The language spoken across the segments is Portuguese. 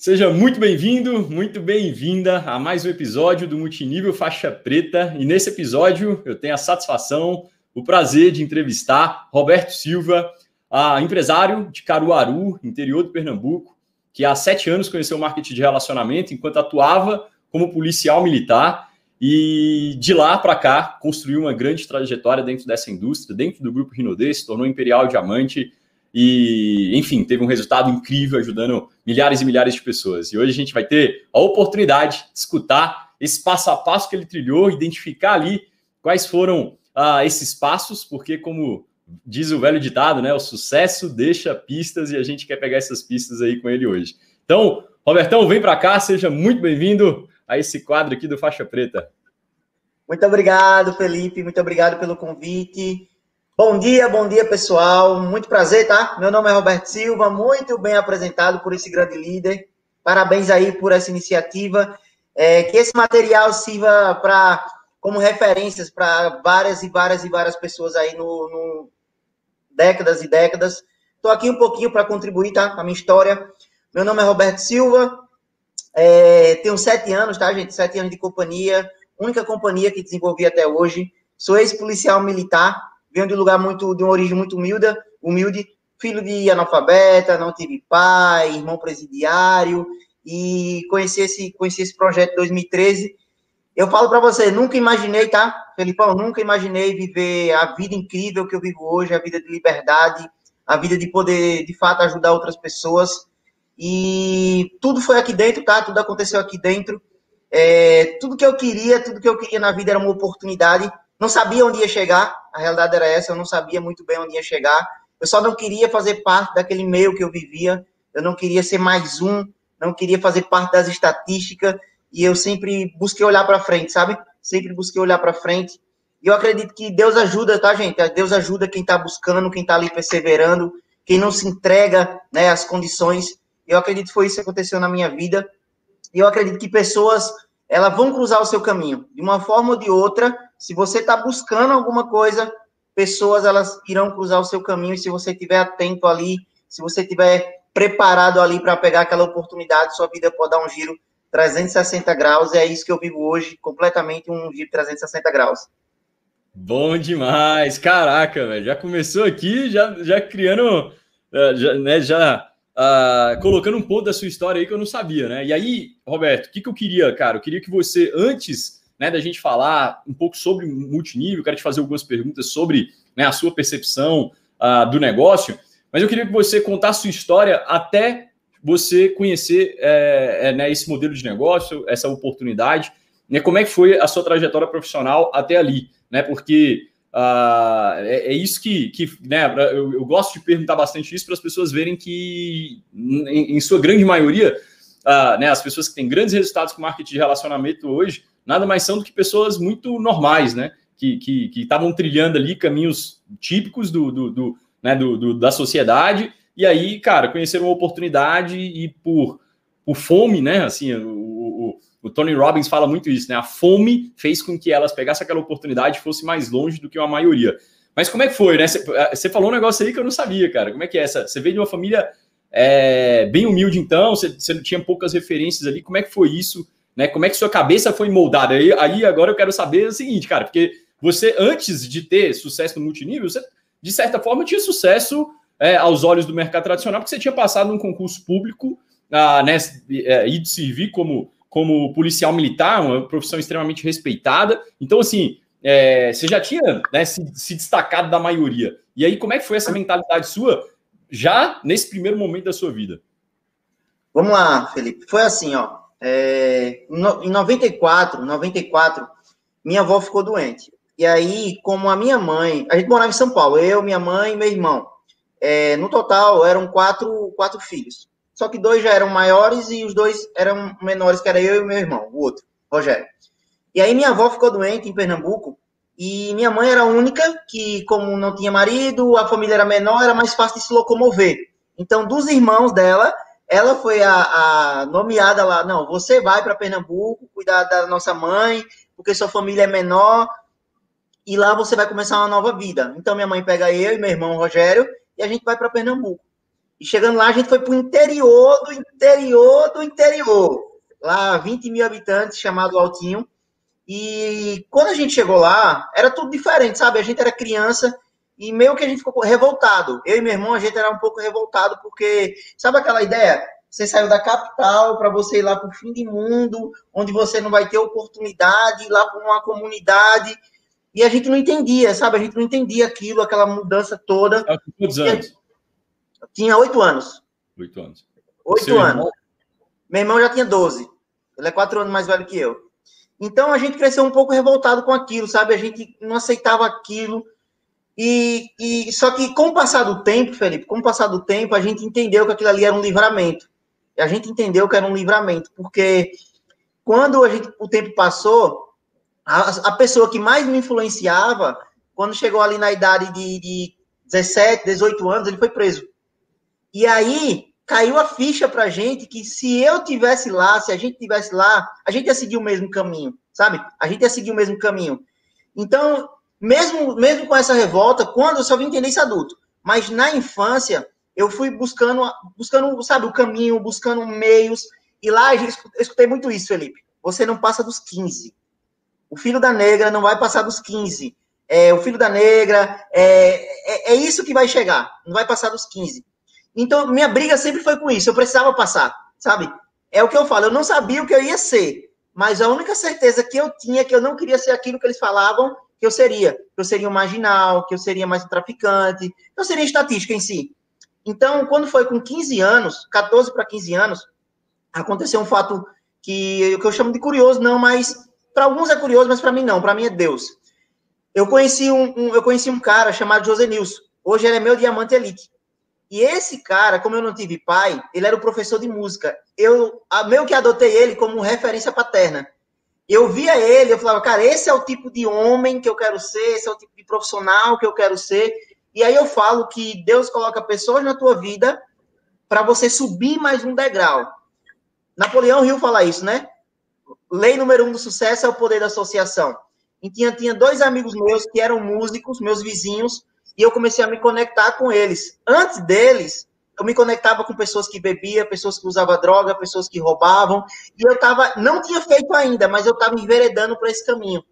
Seja muito bem-vindo, muito bem-vinda a mais um episódio do Multinível Faixa Preta. E nesse episódio eu tenho a satisfação, o prazer de entrevistar Roberto Silva, empresário de Caruaru, interior do Pernambuco, que há sete anos conheceu o marketing de relacionamento enquanto atuava como policial militar e de lá para cá construiu uma grande trajetória dentro dessa indústria, dentro do grupo Rinodê, se tornou Imperial Diamante e, enfim, teve um resultado incrível ajudando milhares e milhares de pessoas. E hoje a gente vai ter a oportunidade de escutar esse passo a passo que ele trilhou, identificar ali quais foram uh, esses passos, porque, como diz o velho ditado, né, o sucesso deixa pistas e a gente quer pegar essas pistas aí com ele hoje. Então, Robertão, vem para cá, seja muito bem-vindo a esse quadro aqui do Faixa Preta. Muito obrigado, Felipe, muito obrigado pelo convite. Bom dia, bom dia pessoal. Muito prazer, tá? Meu nome é Roberto Silva, muito bem apresentado por esse grande líder. Parabéns aí por essa iniciativa. É, que esse material sirva para como referências para várias e várias e várias pessoas aí no, no décadas e décadas. Estou aqui um pouquinho para contribuir, tá? Com a minha história. Meu nome é Roberto Silva. É, tenho sete anos, tá, gente? Sete anos de companhia. Única companhia que desenvolvi até hoje. Sou ex-policial militar venho de um lugar muito, de uma origem muito humilde, humilde, filho de analfabeta, não tive pai, irmão presidiário, e conheci esse, conheci esse projeto em 2013. Eu falo para você, nunca imaginei, tá, Felipão, nunca imaginei viver a vida incrível que eu vivo hoje, a vida de liberdade, a vida de poder, de fato, ajudar outras pessoas. E tudo foi aqui dentro, tá? Tudo aconteceu aqui dentro. É, tudo que eu queria, tudo que eu queria na vida era uma oportunidade não sabia onde ia chegar, a realidade era essa, eu não sabia muito bem onde ia chegar. Eu só não queria fazer parte daquele meio que eu vivia, eu não queria ser mais um, não queria fazer parte das estatísticas, e eu sempre busquei olhar para frente, sabe? Sempre busquei olhar para frente. E eu acredito que Deus ajuda, tá, gente? Deus ajuda quem está buscando, quem está ali perseverando, quem não se entrega né, às condições. Eu acredito que foi isso que aconteceu na minha vida. E eu acredito que pessoas elas vão cruzar o seu caminho. De uma forma ou de outra, se você está buscando alguma coisa, pessoas elas irão cruzar o seu caminho. E se você estiver atento ali, se você estiver preparado ali para pegar aquela oportunidade, sua vida pode dar um giro 360 graus. É isso que eu vivo hoje, completamente um giro 360 graus. Bom demais! Caraca, velho. Já começou aqui, já, já criando, eh, já, né, já uh, colocando um ponto da sua história aí que eu não sabia, né? E aí, Roberto, o que, que eu queria, cara? Eu queria que você, antes né, da gente falar um pouco sobre multinível, quero te fazer algumas perguntas sobre né, a sua percepção uh, do negócio, mas eu queria que você contasse sua história até você conhecer é, é, né, esse modelo de negócio, essa oportunidade, né, como é que foi a sua trajetória profissional até ali, né? Porque Uh, é, é, isso que, que né, eu, eu, gosto de perguntar bastante isso para as pessoas verem que, em, em sua grande maioria, uh, né, as pessoas que têm grandes resultados com marketing de relacionamento hoje, nada mais são do que pessoas muito normais, né? Que estavam trilhando ali caminhos típicos do, do, do, né, do, do, da sociedade, e aí, cara, conheceram uma oportunidade e por, por fome, né? Assim, o, o o Tony Robbins fala muito isso, né? A fome fez com que elas pegassem aquela oportunidade e fosse mais longe do que a maioria. Mas como é que foi, né? Você eh, falou um negócio aí que eu não sabia, cara. Como é que é essa? Você veio de uma família é, bem humilde, então, você, você tinha poucas referências ali. Como é que foi isso? Né? Como é que sua cabeça foi moldada? Aí, aí agora eu quero saber o seguinte, cara, porque você, antes de ter sucesso no multinível, você, de certa forma, tinha sucesso é, aos olhos do mercado tradicional, porque você tinha passado num concurso público, ah, né, é, e de servir como como policial militar, uma profissão extremamente respeitada. Então, assim, é, você já tinha né, se, se, destacado da maioria. E aí, como é que foi essa mentalidade sua já nesse primeiro momento da sua vida? Vamos lá, Felipe. Foi assim, ó. É, em 94, 94, minha avó ficou doente. E aí, como a minha mãe, a gente morava em São Paulo, eu, minha mãe e meu irmão. É, no total, eram quatro, quatro filhos só que dois já eram maiores e os dois eram menores, que era eu e meu irmão, o outro, Rogério. E aí minha avó ficou doente em Pernambuco e minha mãe era a única que, como não tinha marido, a família era menor, era mais fácil de se locomover. Então, dos irmãos dela, ela foi a, a nomeada lá, não, você vai para Pernambuco cuidar da nossa mãe, porque sua família é menor, e lá você vai começar uma nova vida. Então, minha mãe pega eu e meu irmão Rogério, e a gente vai para Pernambuco. E chegando lá, a gente foi para o interior do interior do interior. Lá, 20 mil habitantes, chamado Altinho. E quando a gente chegou lá, era tudo diferente, sabe? A gente era criança e meio que a gente ficou revoltado. Eu e meu irmão, a gente era um pouco revoltado, porque, sabe aquela ideia? Você saiu da capital para você ir lá para o fim do mundo, onde você não vai ter oportunidade, ir lá para uma comunidade. E a gente não entendia, sabe? A gente não entendia aquilo, aquela mudança toda. quantos anos? Tinha oito anos. Oito anos. Oito anos. Irmão? Meu irmão já tinha doze. Ele é quatro anos mais velho que eu. Então a gente cresceu um pouco revoltado com aquilo, sabe? A gente não aceitava aquilo. E, e só que com o passar do tempo, Felipe, com o passar do tempo, a gente entendeu que aquilo ali era um livramento. A gente entendeu que era um livramento, porque quando a gente, o tempo passou, a, a pessoa que mais me influenciava, quando chegou ali na idade de, de 17, 18 anos, ele foi preso. E aí caiu a ficha pra gente que se eu tivesse lá, se a gente tivesse lá, a gente ia seguir o mesmo caminho, sabe? A gente ia seguir o mesmo caminho. Então, mesmo, mesmo com essa revolta, quando eu só vim entender isso adulto, mas na infância, eu fui buscando, buscando, sabe, o caminho, buscando meios, e lá eu escutei muito isso, Felipe. Você não passa dos 15. O filho da negra não vai passar dos 15. É, o filho da negra, é, é, é isso que vai chegar, não vai passar dos 15. Então, minha briga sempre foi com isso, eu precisava passar, sabe? É o que eu falo, eu não sabia o que eu ia ser, mas a única certeza que eu tinha é que eu não queria ser aquilo que eles falavam que eu seria. Que eu seria um marginal, que eu seria mais um traficante, eu seria estatística em si. Então, quando foi com 15 anos, 14 para 15 anos, aconteceu um fato que, que eu chamo de curioso, não, mas para alguns é curioso, mas para mim não, para mim é Deus. Eu conheci um, um, eu conheci um cara chamado José Nilson. Hoje ele é meu diamante elite. E esse cara, como eu não tive pai, ele era o professor de música. Eu meio que adotei ele como referência paterna eu via ele, eu falava, cara, esse é o tipo de homem que eu quero ser, esse é o tipo de profissional que eu quero ser. E aí eu falo que Deus coloca pessoas na tua vida para você subir mais um degrau. Napoleão Hill fala isso, né? Lei número um do sucesso é o poder da associação. E tinha, tinha dois amigos meus que eram músicos, meus vizinhos, e eu comecei a me conectar com eles. Antes deles, eu me conectava com pessoas que bebiam, pessoas que usavam droga, pessoas que roubavam, e eu tava, não tinha feito ainda, mas eu estava me enveredando para esse caminho.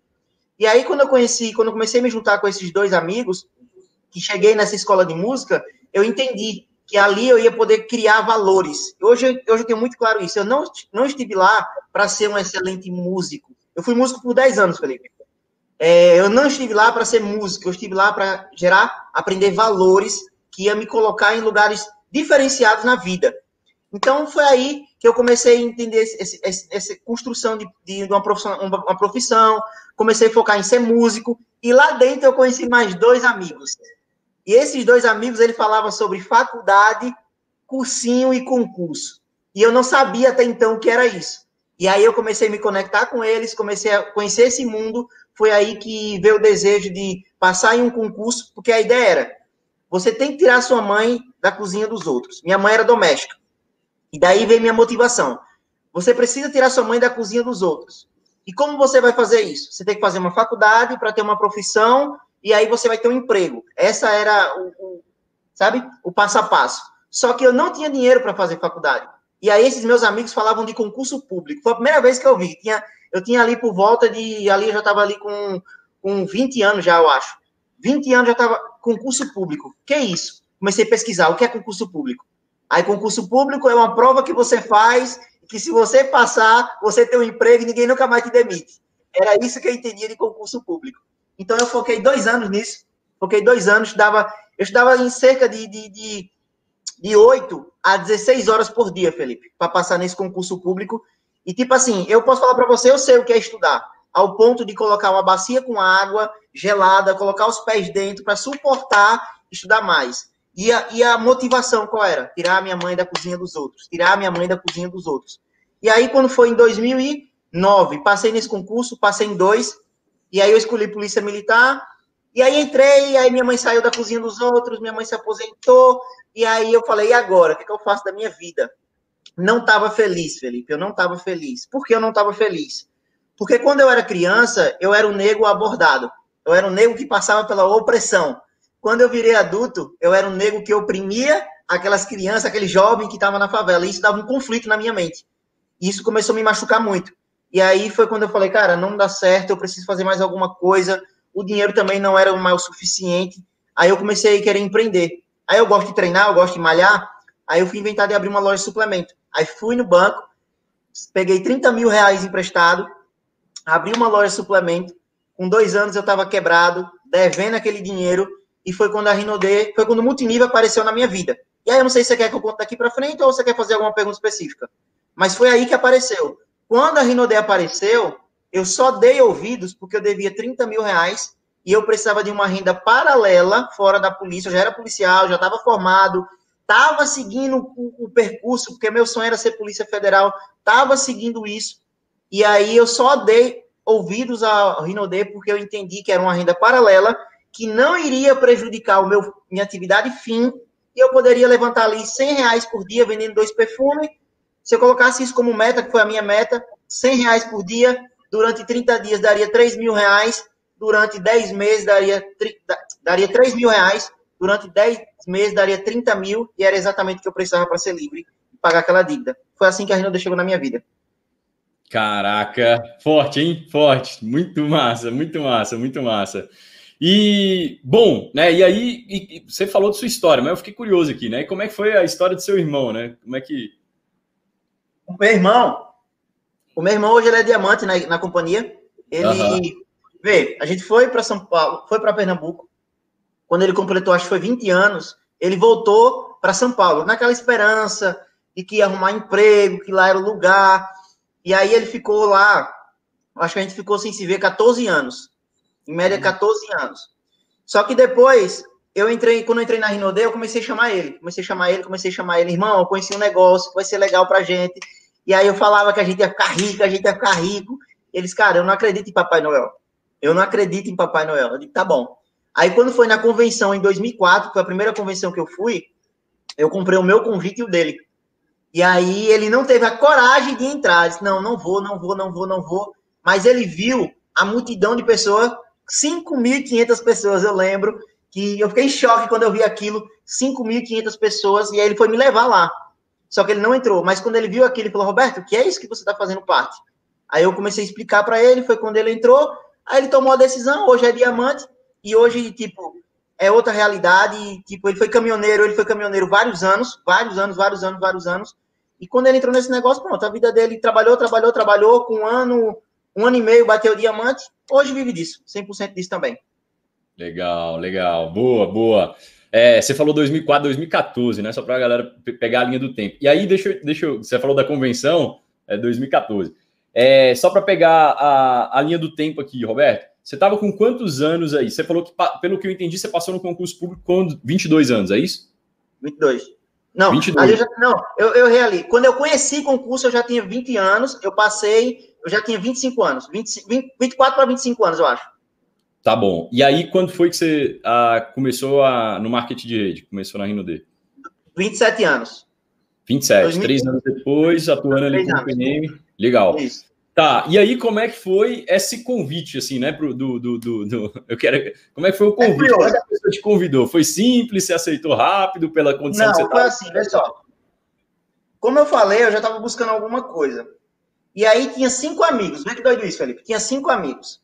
E aí, quando eu conheci, quando eu comecei a me juntar com esses dois amigos, que cheguei nessa escola de música, eu entendi que ali eu ia poder criar valores. Hoje, hoje eu tenho muito claro isso. Eu não, não estive lá para ser um excelente músico. Eu fui músico por 10 anos, Felipe. É, eu não estive lá para ser músico, eu estive lá para gerar, aprender valores que ia me colocar em lugares diferenciados na vida. Então, foi aí que eu comecei a entender essa construção de, de uma, profissão, uma profissão, comecei a focar em ser músico, e lá dentro eu conheci mais dois amigos. E esses dois amigos, ele falava sobre faculdade, cursinho e concurso. E eu não sabia até então o que era isso. E aí eu comecei a me conectar com eles, comecei a conhecer esse mundo. Foi aí que veio o desejo de passar em um concurso, porque a ideia era: você tem que tirar sua mãe da cozinha dos outros. Minha mãe era doméstica. E daí vem minha motivação. Você precisa tirar sua mãe da cozinha dos outros. E como você vai fazer isso? Você tem que fazer uma faculdade para ter uma profissão e aí você vai ter um emprego. Essa era o, o sabe, o passo a passo. Só que eu não tinha dinheiro para fazer faculdade. E aí esses meus amigos falavam de concurso público. Foi a primeira vez que eu vi. Tinha, eu tinha ali por volta de, ali eu já estava ali com, com 20 anos já, eu acho. 20 anos já estava concurso público. Que isso? Comecei a pesquisar o que é concurso público. Aí, concurso público é uma prova que você faz, que se você passar, você tem um emprego e ninguém nunca mais te demite. Era isso que eu entendia de concurso público. Então, eu foquei dois anos nisso. Foquei dois anos, estudava, eu estudava em cerca de, de, de, de 8 a 16 horas por dia, Felipe, para passar nesse concurso público. E, tipo assim, eu posso falar para você, eu sei o que é estudar, ao ponto de colocar uma bacia com água gelada, colocar os pés dentro para suportar estudar mais. E a, e a motivação qual era? Tirar a minha mãe da cozinha dos outros. Tirar a minha mãe da cozinha dos outros. E aí, quando foi em 2009, passei nesse concurso, passei em dois, e aí eu escolhi Polícia Militar, e aí entrei, aí minha mãe saiu da cozinha dos outros, minha mãe se aposentou, e aí eu falei, e agora? O que, que eu faço da minha vida? Não estava feliz, Felipe, eu não estava feliz. Por que eu não estava feliz? Porque quando eu era criança, eu era um negro abordado. Eu era um negro que passava pela opressão. Quando eu virei adulto, eu era um negro que oprimia aquelas crianças, aquele jovem que estava na favela. E isso dava um conflito na minha mente. E isso começou a me machucar muito. E aí foi quando eu falei, cara, não dá certo, eu preciso fazer mais alguma coisa. O dinheiro também não era mais o suficiente. Aí eu comecei a querer empreender. Aí eu gosto de treinar, eu gosto de malhar. Aí eu fui inventar de abrir uma loja de suplemento. Aí fui no banco, peguei 30 mil reais emprestado, abri uma loja de suplemento. Com dois anos eu estava quebrado, devendo aquele dinheiro. E foi quando a Rinode, foi quando o multinível apareceu na minha vida. E aí eu não sei se você quer que eu conte daqui para frente ou você quer fazer alguma pergunta específica. Mas foi aí que apareceu. Quando a Rinode apareceu, eu só dei ouvidos porque eu devia 30 mil reais e eu precisava de uma renda paralela fora da polícia. Eu já era policial, já estava formado, estava seguindo o, o, percurso, porque meu sonho era ser Polícia Federal, estava seguindo isso. E aí eu só dei ouvidos ao Rinode porque eu entendi que era uma renda paralela que não iria prejudicar o meu minha atividade fim e eu poderia levantar ali 100 reais por dia vendendo dois perfumes. Se eu colocasse isso como meta, que foi a minha meta, 100 reais por dia, durante 30 dias daria 3 mil reais, durante 10 meses daria, daria 3 mil reais, durante 10 meses daria 30 mil, e era exatamente o que eu precisava para ser livre e pagar aquela dívida. Foi assim que a Rinalda chegou na minha vida. Caraca, forte, hein? Forte. Muito massa, muito massa, muito massa. E, bom, né? E aí, e, e você falou de sua história, mas eu fiquei curioso aqui, né? Como é que foi a história do seu irmão, né? Como é que. O meu irmão, o meu irmão hoje ele é diamante na, na companhia. Ele, uhum. vê, a gente foi para São Paulo, foi para Pernambuco. Quando ele completou, acho que foi 20 anos, ele voltou para São Paulo, naquela esperança de que ia arrumar emprego, que lá era o lugar. E aí ele ficou lá, acho que a gente ficou sem se ver 14 anos. Em média, 14 uhum. anos. Só que depois, eu entrei, quando eu entrei na Rinode, eu comecei a chamar ele. Comecei a chamar ele, comecei a chamar ele, irmão, eu conheci um negócio que vai ser legal pra gente. E aí eu falava que a gente ia ficar rico, a gente ia ficar rico. Eles, cara, eu não acredito em Papai Noel. Eu não acredito em Papai Noel. Eu digo, tá bom. Aí quando foi na convenção em 2004, que foi a primeira convenção que eu fui, eu comprei o meu convite e o dele. E aí ele não teve a coragem de entrar. Disse, não, não vou, não vou, não vou, não vou. Mas ele viu a multidão de pessoas, 5.500 pessoas, eu lembro, que eu fiquei em choque quando eu vi aquilo, 5.500 pessoas, e aí ele foi me levar lá. Só que ele não entrou. Mas quando ele viu aquilo, ele falou, Roberto, que é isso que você está fazendo parte? Aí eu comecei a explicar para ele, foi quando ele entrou, aí ele tomou a decisão, hoje é diamante, e hoje, tipo, é outra realidade, tipo, ele foi caminhoneiro, ele foi caminhoneiro vários anos, vários anos, vários anos, vários anos, e quando ele entrou nesse negócio, pronto, a vida dele trabalhou, trabalhou, trabalhou, com um ano, um ano e meio bateu o diamante, hoje vive disso, 100% disso também. Legal, legal, boa, boa. É, você falou 2004, 2014, né? Só para a galera pegar a linha do tempo. E aí, deixa, deixa você falou da convenção, é 2014. É, só para pegar a, a linha do tempo aqui, Roberto, você estava com quantos anos aí? Você falou que, pelo que eu entendi, você passou no concurso público com 22 anos, é isso? 22. Não, 22. Eu já, não, eu, eu reali. Quando eu conheci concurso, eu já tinha 20 anos, eu passei, eu já tinha 25 anos, 20, 20, 24 para 25 anos, eu acho. Tá bom. E aí, quando foi que você ah, começou a, no marketing de rede? Começou na D? 27 anos. 27, 2000... três anos depois, atuando ali com o PNM. Legal. Isso. Tá, e aí como é que foi esse convite, assim, né, pro, do, do, do, do eu quero, como é que foi o é convite? Como é que a pessoa te convidou? Foi simples, você aceitou rápido pela condição Não, que você foi assim, vê só. Como eu falei, eu já estava buscando alguma coisa. E aí tinha cinco amigos, vê que doido isso, Felipe, tinha cinco amigos.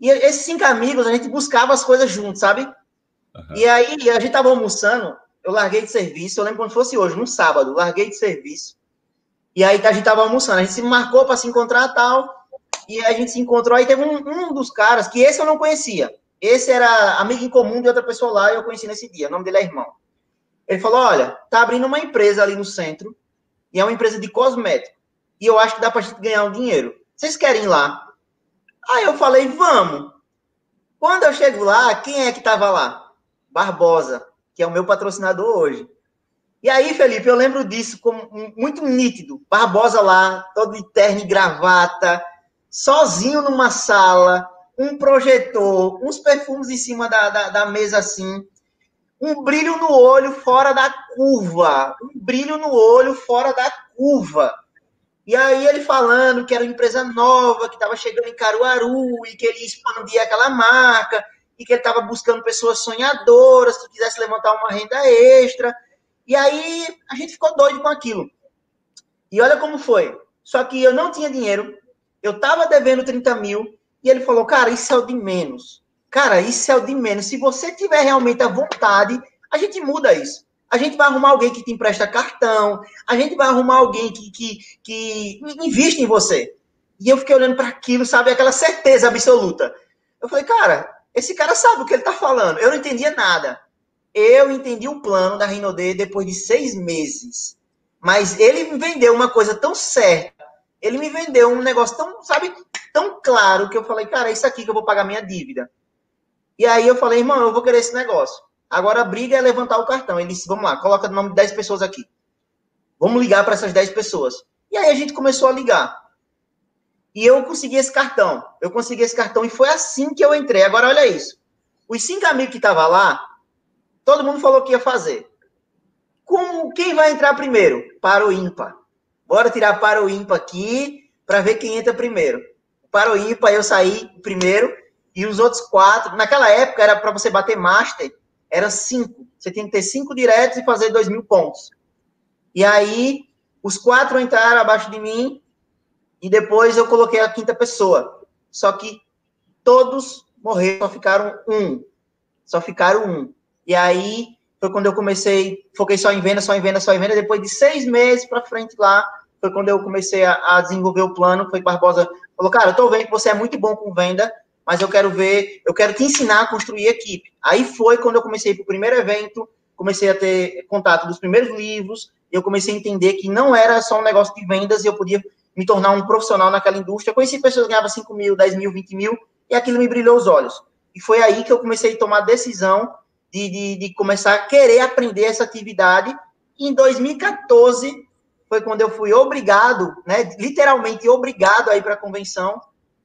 E esses cinco amigos, a gente buscava as coisas juntos, sabe? Uhum. E aí a gente tava almoçando, eu larguei de serviço, eu lembro quando fosse hoje, no sábado, larguei de serviço. E aí a gente tava almoçando, a gente se marcou para se encontrar tal. E a gente se encontrou. Aí teve um, um, dos caras, que esse eu não conhecia. Esse era amigo em comum de outra pessoa lá e eu conheci nesse dia. O nome dele é irmão. Ele falou: Olha, tá abrindo uma empresa ali no centro. E é uma empresa de cosmético. E eu acho que dá pra gente ganhar um dinheiro. Vocês querem ir lá? Aí eu falei: Vamos. Quando eu chego lá, quem é que tava lá? Barbosa, que é o meu patrocinador hoje. E aí, Felipe, eu lembro disso como muito nítido. Barbosa lá, todo de terno e gravata, sozinho numa sala, um projetor, uns perfumes em cima da, da, da mesa assim, um brilho no olho fora da curva, um brilho no olho fora da curva. E aí ele falando que era uma empresa nova, que estava chegando em Caruaru e que ele expandia aquela marca e que ele estava buscando pessoas sonhadoras que quisessem levantar uma renda extra. E aí a gente ficou doido com aquilo. E olha como foi. Só que eu não tinha dinheiro, eu tava devendo 30 mil, e ele falou, cara, isso é o de menos. Cara, isso é o de menos. Se você tiver realmente a vontade, a gente muda isso. A gente vai arrumar alguém que te empresta cartão, a gente vai arrumar alguém que, que, que investe em você. E eu fiquei olhando para aquilo, sabe, aquela certeza absoluta. Eu falei, cara, esse cara sabe o que ele tá falando. Eu não entendia nada. Eu entendi o plano da Rinode depois de seis meses. Mas ele me vendeu uma coisa tão certa. Ele me vendeu um negócio tão, sabe, tão claro que eu falei, cara, é isso aqui que eu vou pagar minha dívida. E aí eu falei, irmão, eu vou querer esse negócio. Agora a briga é levantar o cartão. Ele disse, vamos lá, coloca o nome de 10 pessoas aqui. Vamos ligar para essas 10 pessoas. E aí a gente começou a ligar. E eu consegui esse cartão. Eu consegui esse cartão e foi assim que eu entrei. Agora olha isso. Os cinco amigos que estavam lá, todo mundo falou que ia fazer. Como, quem vai entrar primeiro? Para o ímpar. Bora tirar para o ímpar aqui para ver quem entra primeiro. Para o ímpar eu saí primeiro e os outros quatro. Naquela época era para você bater master, era cinco. Você tinha que ter cinco diretos e fazer dois mil pontos. E aí os quatro entraram abaixo de mim e depois eu coloquei a quinta pessoa. Só que todos morreram, só ficaram um. Só ficaram um. E aí foi quando eu comecei, foquei só em venda, só em venda, só em venda. Depois de seis meses para frente lá, foi quando eu comecei a, a, desenvolver o plano. Foi Barbosa falou, cara, eu tô vendo que você é muito bom com venda, mas eu quero ver, eu quero te ensinar a construir equipe. Aí foi quando eu comecei para o primeiro evento, comecei a ter contato dos primeiros livros, e eu comecei a entender que não era só um negócio de vendas e eu podia me tornar um profissional naquela indústria. Eu conheci pessoas que ganhavam 5 mil, 10 mil, 20 mil, e aquilo me brilhou os olhos. E foi aí que eu comecei a tomar a decisão de, de, de começar a querer aprender essa atividade. E em 2014 foi quando eu fui obrigado, né, literalmente obrigado a ir para a convenção.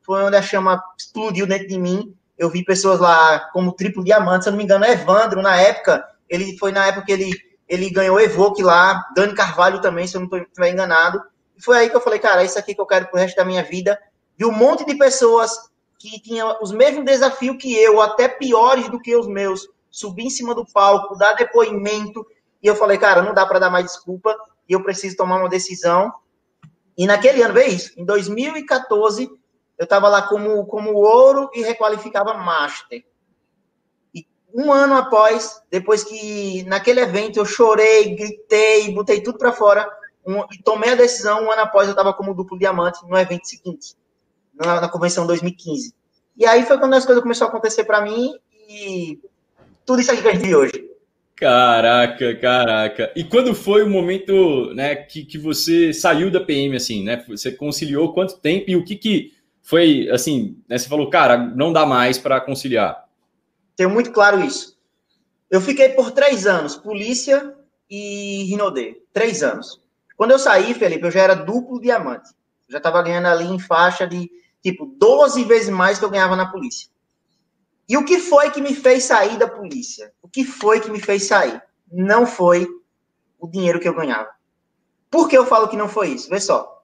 Foi onde a chama explodiu dentro de mim. Eu vi pessoas lá como triplo diamante, se eu não me engano, Evandro, na época, ele foi na época que ele, ele ganhou Evoque lá, Dani Carvalho também, se eu não estiver enganado. E foi aí que eu falei, cara, é isso aqui que eu quero pro resto da minha vida. Vi um monte de pessoas que tinham os mesmos desafios que eu, até piores do que os meus, subir em cima do palco, dar depoimento. E eu falei, cara, não dá para dar mais desculpa e eu preciso tomar uma decisão. E naquele ano, vê isso, em 2014, eu estava lá como, como ouro e requalificava master. E um ano após, depois que naquele evento eu chorei, gritei, botei tudo para fora, um, e tomei a decisão, um ano após eu estava como duplo diamante no evento seguinte, na, na, convenção 2015. E aí foi quando as coisas começaram a acontecer para mim e tudo isso aqui que a gente hoje. Caraca, caraca. E quando foi o momento, né, que, que você saiu da PM, assim, né? Você conciliou quanto tempo e o que que foi, assim, né, você falou, cara, não dá mais para conciliar? Tenho muito claro isso. Eu fiquei por três anos, polícia e Rinodê. Três anos. Quando eu saí, Felipe, eu já era duplo diamante. Eu já estava ganhando ali em faixa de, tipo, 12 vezes mais que eu ganhava na polícia. E o que foi que me fez sair da polícia? O que foi que me fez sair? Não foi o dinheiro que eu ganhava. Por que eu falo que não foi isso? Vê só.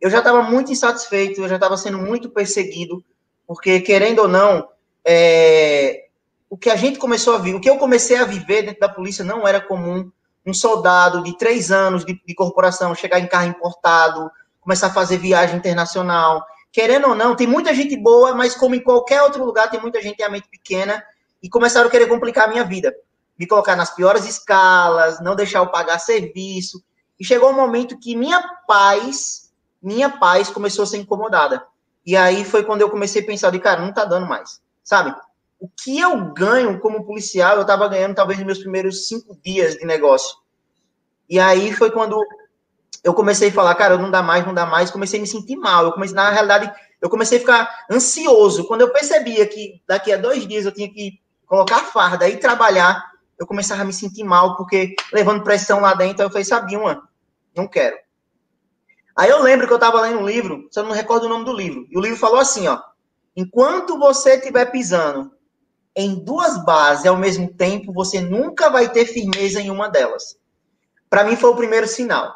Eu já estava muito insatisfeito, eu já estava sendo muito perseguido, porque, querendo ou não, é, o que a gente começou a viver, o que eu comecei a viver dentro da polícia não era comum. Um soldado de três anos de, de corporação chegar em carro importado, começar a fazer viagem internacional, querendo ou não, tem muita gente boa, mas como em qualquer outro lugar, tem muita gente tem a mente pequena e começaram a querer complicar a minha vida. Me colocar nas piores escalas, não deixar eu pagar serviço. E chegou um momento que minha paz, minha paz começou a ser incomodada. E aí foi quando eu comecei a pensar, de cara, não tá dando mais, sabe? O que eu ganho como policial, eu tava ganhando talvez nos meus primeiros cinco dias de negócio. E aí foi quando eu comecei a falar, cara, não dá mais, não dá mais, comecei a me sentir mal. Eu comecei, na realidade, eu comecei a ficar ansioso. Quando eu percebia que daqui a dois dias eu tinha que colocar farda e trabalhar, eu começava a me sentir mal, porque levando pressão lá dentro, eu falei, sabia, uma, não quero. Aí eu lembro que eu estava lendo um livro, só não recordo o nome do livro, e o livro falou assim, ó, enquanto você estiver pisando em duas bases ao mesmo tempo, você nunca vai ter firmeza em uma delas. Para mim foi o primeiro sinal.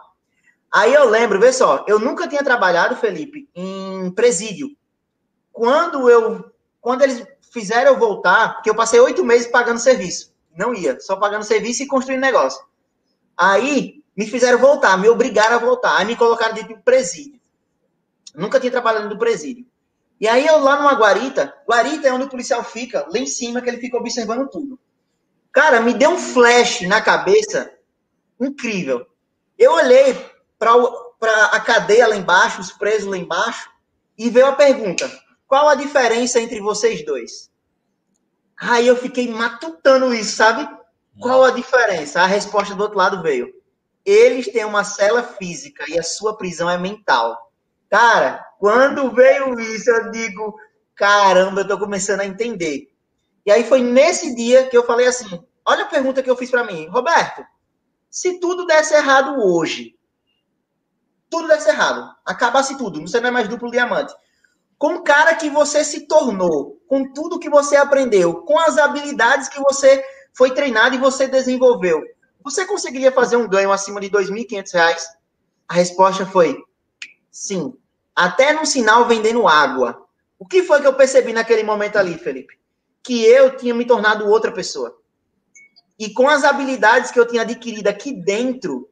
Aí eu lembro, vê só, eu nunca tinha trabalhado, Felipe, em presídio. Quando eu, quando eles fizeram eu voltar, porque eu passei oito meses pagando serviço, não ia, só pagando serviço e construindo negócio. Aí me fizeram voltar, me obrigaram a voltar. Aí me colocaram dentro do presídio. Nunca tinha trabalhado no presídio. E aí eu lá numa guarita, guarita é onde o policial fica, lá em cima, que ele fica observando tudo. Cara, me deu um flash na cabeça incrível. Eu olhei para a cadeia lá embaixo, os presos lá embaixo, e veio a pergunta: qual a diferença entre vocês dois? Aí eu fiquei matutando isso, sabe? Qual a diferença? A resposta do outro lado veio: eles têm uma cela física e a sua prisão é mental. Cara, quando veio isso, eu digo: caramba, eu tô começando a entender. E aí foi nesse dia que eu falei assim: olha a pergunta que eu fiz para mim, Roberto. Se tudo desse errado hoje, tudo desse errado, acabasse tudo, você não é mais duplo diamante. Com o cara que você se tornou, com tudo que você aprendeu, com as habilidades que você foi treinado e você desenvolveu, você conseguiria fazer um ganho acima de R$ 2.500? A resposta foi sim. Até no sinal vendendo água. O que foi que eu percebi naquele momento ali, Felipe? Que eu tinha me tornado outra pessoa. E com as habilidades que eu tinha adquirido aqui dentro,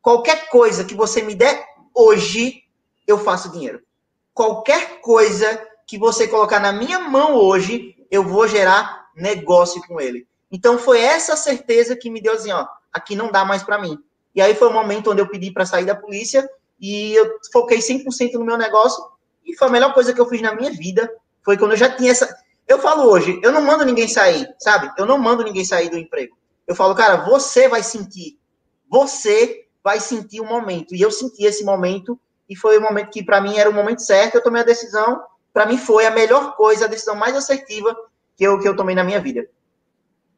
qualquer coisa que você me der hoje, eu faço dinheiro. Qualquer coisa que você colocar na minha mão hoje, eu vou gerar negócio com ele. Então foi essa certeza que me deu assim, ó, aqui não dá mais para mim. E aí foi o momento onde eu pedi para sair da polícia e eu foquei 100% no meu negócio e foi a melhor coisa que eu fiz na minha vida. Foi quando eu já tinha essa eu falo hoje, eu não mando ninguém sair, sabe? Eu não mando ninguém sair do emprego. Eu falo, cara, você vai sentir. Você vai sentir o momento. E eu senti esse momento e foi o momento que para mim era o momento certo, eu tomei a decisão, para mim foi a melhor coisa, a decisão mais assertiva que eu que eu tomei na minha vida.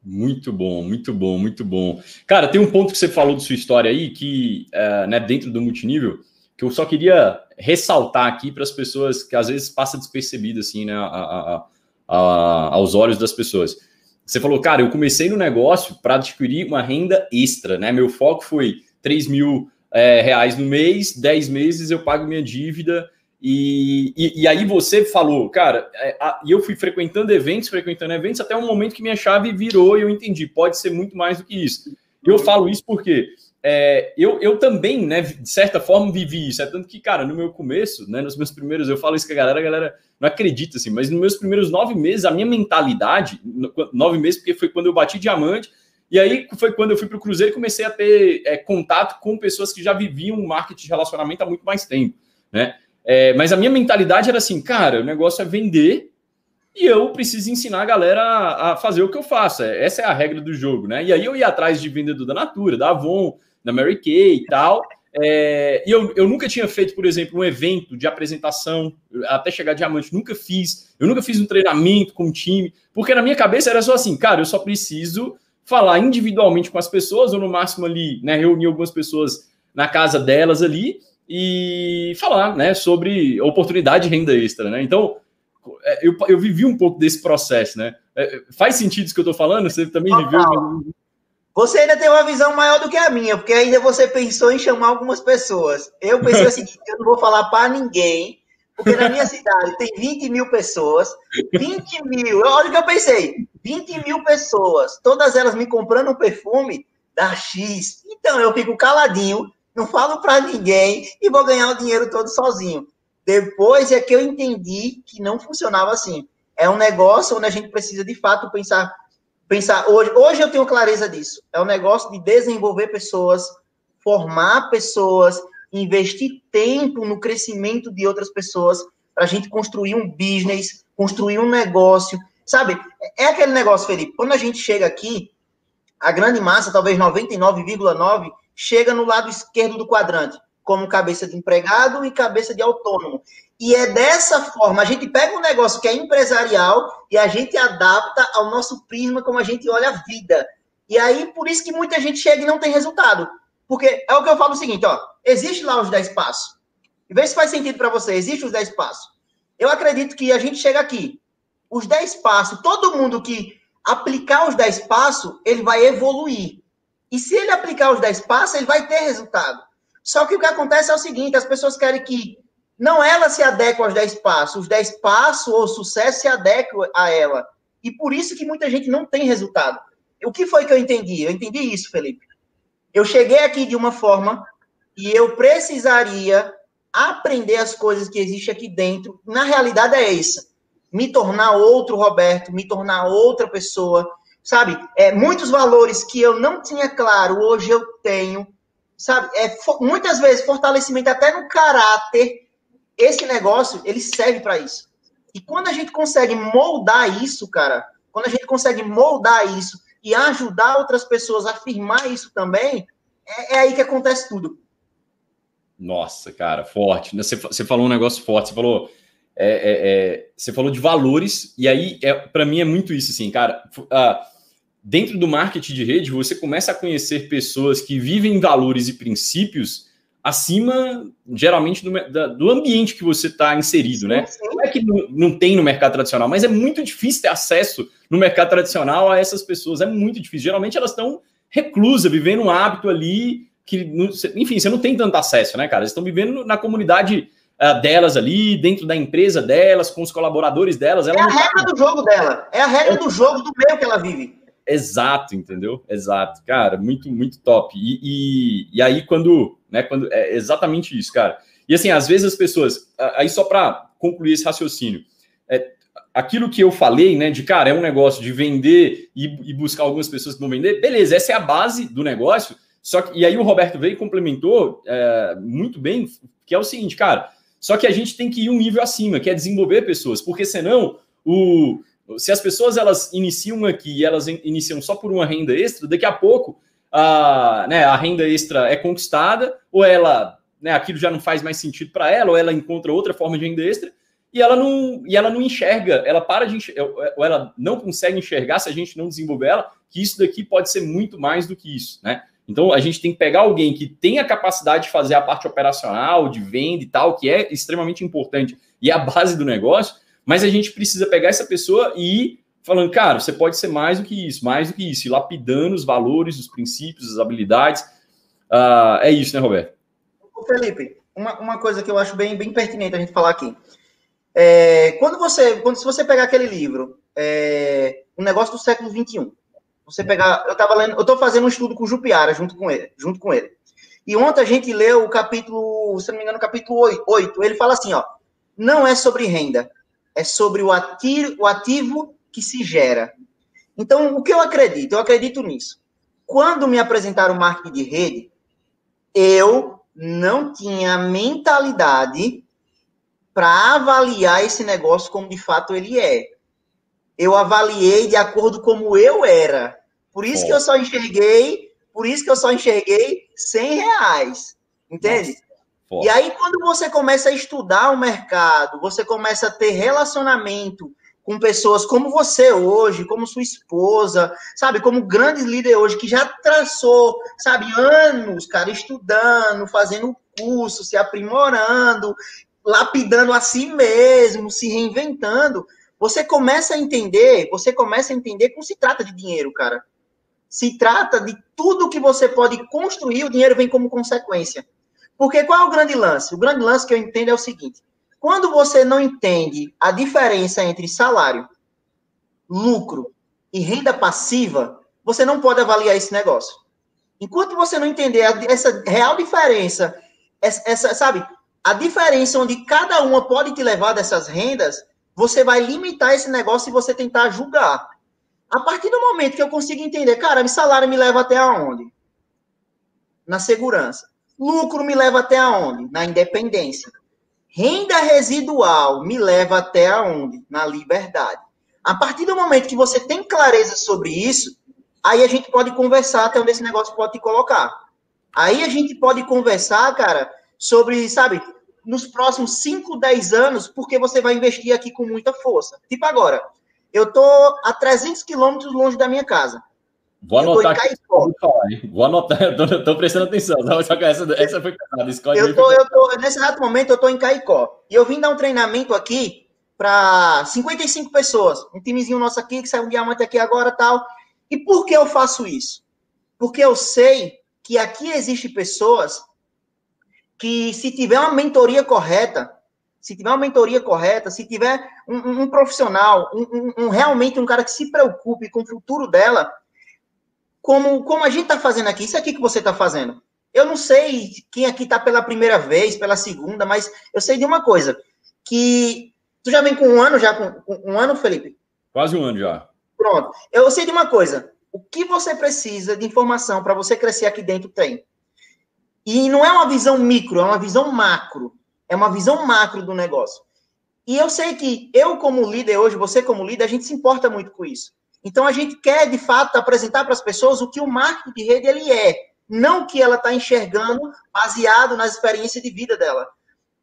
Muito bom, muito bom, muito bom. Cara, tem um ponto que você falou de sua história aí, que, é, né, dentro do multinível, que eu só queria ressaltar aqui para as pessoas que às vezes passa despercebido, assim, né, a, a, a, aos olhos das pessoas. Você falou, cara, eu comecei no negócio para adquirir uma renda extra, né? Meu foco foi 3 mil é, reais no mês, 10 meses eu pago minha dívida. E, e, e aí você falou, cara, é, e eu fui frequentando eventos, frequentando eventos, até um momento que minha chave virou e eu entendi, pode ser muito mais do que isso. Eu falo isso porque é, eu, eu também, né, de certa forma, vivi isso. É tanto que, cara, no meu começo, né, nos meus primeiros, eu falo isso com a galera, a galera não acredita, assim, mas nos meus primeiros nove meses, a minha mentalidade, nove meses, porque foi quando eu bati diamante, e aí foi quando eu fui para o Cruzeiro e comecei a ter é, contato com pessoas que já viviam marketing de relacionamento há muito mais tempo, né? É, mas a minha mentalidade era assim, cara, o negócio é vender e eu preciso ensinar a galera a, a fazer o que eu faço. É, essa é a regra do jogo, né? E aí eu ia atrás de vendedor da Natura, da Avon, da Mary Kay e tal. É, e eu, eu nunca tinha feito, por exemplo, um evento de apresentação até chegar diamante, nunca fiz. Eu nunca fiz um treinamento com um time, porque na minha cabeça era só assim, cara, eu só preciso falar individualmente com as pessoas, ou no máximo ali, né, reunir algumas pessoas na casa delas ali e falar, né, sobre oportunidade de renda extra, né? Então, é, eu, eu vivi um pouco desse processo, né? É, faz sentido isso que eu estou falando? Você também viveu? Você ainda tem uma visão maior do que a minha, porque ainda você pensou em chamar algumas pessoas. Eu pensei seguinte: eu não vou falar para ninguém, porque na minha cidade tem 20 mil pessoas. 20 mil, olha o que eu pensei: 20 mil pessoas, todas elas me comprando um perfume da X. Então eu fico caladinho, não falo para ninguém e vou ganhar o dinheiro todo sozinho. Depois é que eu entendi que não funcionava assim. É um negócio onde a gente precisa de fato pensar pensar hoje, hoje eu tenho clareza disso. É um negócio de desenvolver pessoas, formar pessoas, investir tempo no crescimento de outras pessoas para a gente construir um business, construir um negócio, sabe? É aquele negócio, Felipe. Quando a gente chega aqui, a grande massa, talvez 99,9, chega no lado esquerdo do quadrante, como cabeça de empregado e cabeça de autônomo. E é dessa forma, a gente pega um negócio que é empresarial e a gente adapta ao nosso prisma como a gente olha a vida. E aí, por isso que muita gente chega e não tem resultado. Porque é o que eu falo o seguinte, ó, existe lá os 10 passos. E vê se faz sentido para você, existe os 10 passos. Eu acredito que a gente chega aqui, os 10 passos, todo mundo que aplicar os 10 passos, ele vai evoluir. E se ele aplicar os 10 passos, ele vai ter resultado. Só que o que acontece é o seguinte, as pessoas querem que não ela se adequa aos 10 passos, os 10 passos ou sucesso se adequam a ela. E por isso que muita gente não tem resultado. O que foi que eu entendi? Eu entendi isso, Felipe. Eu cheguei aqui de uma forma e eu precisaria aprender as coisas que existem aqui dentro. Na realidade é isso. Me tornar outro Roberto, me tornar outra pessoa, sabe? É, muitos valores que eu não tinha claro, hoje eu tenho, sabe? É, muitas vezes fortalecimento até no caráter. Esse negócio, ele serve para isso. E quando a gente consegue moldar isso, cara, quando a gente consegue moldar isso e ajudar outras pessoas a afirmar isso também, é, é aí que acontece tudo. Nossa, cara, forte. Você, você falou um negócio forte. Você falou, é, é, é, você falou de valores e aí é, para mim é muito isso, assim, cara. Uh, dentro do marketing de rede, você começa a conhecer pessoas que vivem valores e princípios acima, geralmente, do, da, do ambiente que você está inserido, né? Não é que não, não, tem no mercado tradicional, mas é muito difícil ter acesso no mercado tradicional a essas pessoas. É muito difícil. Geralmente elas estão reclusas, vivendo um hábito ali que, enfim, você não tem tanto acesso, né, cara? Eles estão vivendo na comunidade uh, delas ali, dentro da empresa delas, com os colaboradores delas. é a regra tá... do jogo dela. É a regra é... do jogo do meio que ela vive. Exato, entendeu? Exato, cara, muito, muito top. E, e, e, aí, quando, né, quando. É exatamente isso, cara. E assim, às vezes as pessoas. Aí, só para concluir esse raciocínio, é, aquilo que eu falei, né, de cara, é um negócio de vender e, e buscar algumas pessoas que vão vender, beleza, essa é a base do negócio, só que, e aí o Roberto veio e complementou é, muito bem, que é o seguinte, cara, só que a gente tem que ir um nível acima, que é desenvolver pessoas, porque senão o, se as pessoas elas iniciam aqui e elas iniciam só por uma renda extra, daqui a pouco a, né, a renda extra é conquistada, ou ela, né, aquilo já não faz mais sentido para ela, ou ela encontra outra forma de renda extra, e ela não, e ela não enxerga, ela para de enxergar, ou ela não consegue enxergar se a gente não desenvolver ela, que isso daqui pode ser muito mais do que isso, né? Então, a gente tem que pegar alguém que tem a capacidade de fazer a parte operacional, de venda e tal, que é extremamente importante e é a base do negócio, mas a gente precisa pegar essa pessoa e ir falando, cara, você pode ser mais do que isso, mais do que isso, e lapidando os valores, os princípios, as habilidades. Uh, é isso, né, Roberto? Felipe, uma, uma coisa que eu acho bem, bem pertinente a gente falar aqui. É, quando você, quando se você pegar aquele livro, é, o negócio do século XXI, você pegar, eu tava lendo, eu tô fazendo um estudo com o Jupiara junto com ele, junto com ele. E ontem a gente leu o capítulo, se não me engano, o capítulo 8. Ele fala assim, ó, não é sobre renda, é sobre o ativo, o ativo que se gera. Então, o que eu acredito? Eu acredito nisso. Quando me apresentaram o marketing de rede, eu não tinha mentalidade para avaliar esse negócio como de fato ele é. Eu avaliei de acordo como eu era. Por isso que eu só enxerguei, por isso que eu só enxerguei 100 reais, entende? E aí, quando você começa a estudar o mercado, você começa a ter relacionamento com pessoas como você hoje, como sua esposa, sabe, como grandes líderes hoje, que já traçou, sabe, anos, cara, estudando, fazendo curso, se aprimorando, lapidando a si mesmo, se reinventando, você começa a entender, você começa a entender não se trata de dinheiro, cara. Se trata de tudo que você pode construir, o dinheiro vem como consequência. Porque qual é o grande lance? O grande lance que eu entendo é o seguinte: quando você não entende a diferença entre salário, lucro e renda passiva, você não pode avaliar esse negócio. Enquanto você não entender essa real diferença, essa, essa, sabe, a diferença onde cada uma pode te levar dessas rendas, você vai limitar esse negócio e você tentar julgar. A partir do momento que eu consigo entender, cara, salário me leva até aonde? Na segurança. Lucro me leva até aonde? Na independência. Renda residual me leva até aonde? Na liberdade. A partir do momento que você tem clareza sobre isso, aí a gente pode conversar até onde esse negócio pode te colocar. Aí a gente pode conversar, cara, sobre, sabe, nos próximos 5, 10 anos, porque você vai investir aqui com muita força. Tipo agora, eu tô a 300 quilômetros longe da minha casa. Vou anotar aqui. Vou anotar, eu tô, tô, prestando atenção. Essa, essa foi pesada. Eu tô, eu tô, nesse exato momento, eu tô em Caicó. E eu vim dar um treinamento aqui para 55 pessoas. Um timezinho nosso aqui, que saiu um diamante aqui agora tal. E por que eu faço isso? Porque eu sei que aqui existem pessoas que, se tiver uma mentoria correta, se tiver uma mentoria correta, se tiver um, um profissional, um, um, realmente um cara que se preocupe com o futuro dela, como, como a gente está fazendo aqui, isso aqui que você está fazendo. Eu não sei quem aqui está pela primeira vez, pela segunda, mas eu sei de uma coisa, que tu já vem com um ano já, com, com um ano, Felipe? Quase um ano já. Pronto. Eu sei de uma coisa, o que você precisa de informação para você crescer aqui dentro tem. E não é uma visão micro, é uma visão macro. É uma visão macro do negócio. E eu sei que eu, como líder hoje, você como líder, a gente se importa muito com isso. Então a gente quer, de fato, apresentar para as pessoas o que o marketing de rede ele é, não o que ela está enxergando baseado nas experiências de vida dela.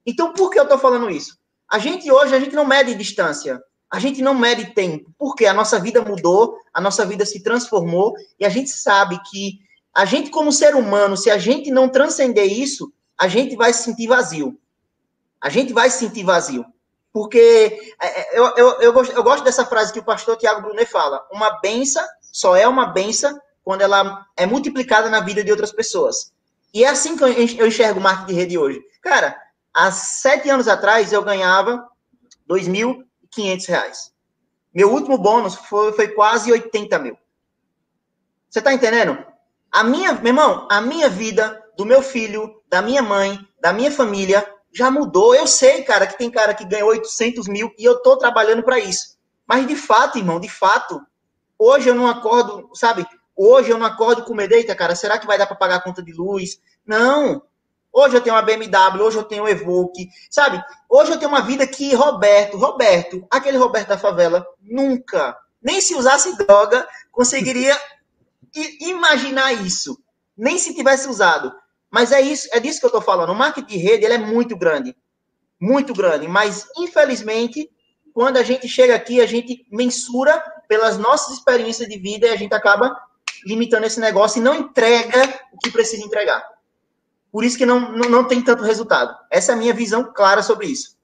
Então, por que eu estou falando isso? A gente hoje, a gente não mede distância, a gente não mede tempo, porque a nossa vida mudou, a nossa vida se transformou, e a gente sabe que a gente, como ser humano, se a gente não transcender isso, a gente vai se sentir vazio. A gente vai se sentir vazio. Porque é, é, eu, eu, eu, gosto, eu gosto dessa frase que o pastor Tiago Brunet fala: uma benção só é uma benção quando ela é multiplicada na vida de outras pessoas. E é assim que eu enxergo o marketing de rede hoje. Cara, há sete anos atrás eu ganhava R$ 2.500. Meu último bônus foi, foi quase 80 mil. Você tá entendendo? A minha, meu irmão, a minha vida, do meu filho, da minha mãe, da minha família, já mudou. Eu sei, cara, que tem cara que ganhou 800 mil e eu tô trabalhando para isso. Mas de fato, irmão, de fato, hoje eu não acordo, sabe? Hoje eu não acordo com medo, eita, cara, será que vai dar para pagar a conta de luz? Não. Hoje eu tenho uma BMW, hoje eu tenho um Evoque, sabe? Hoje eu tenho uma vida que Roberto, Roberto, aquele Roberto da favela, nunca, nem se usasse droga, conseguiria imaginar isso. Nem se tivesse usado. Mas é isso, é disso que eu estou falando. O marketing de rede ele é muito grande. Muito grande. Mas, infelizmente, quando a gente chega aqui, a gente mensura pelas nossas experiências de vida e a gente acaba limitando esse negócio e não entrega o que precisa entregar. Por isso que não, não, não tem tanto resultado. Essa é a minha visão clara sobre isso.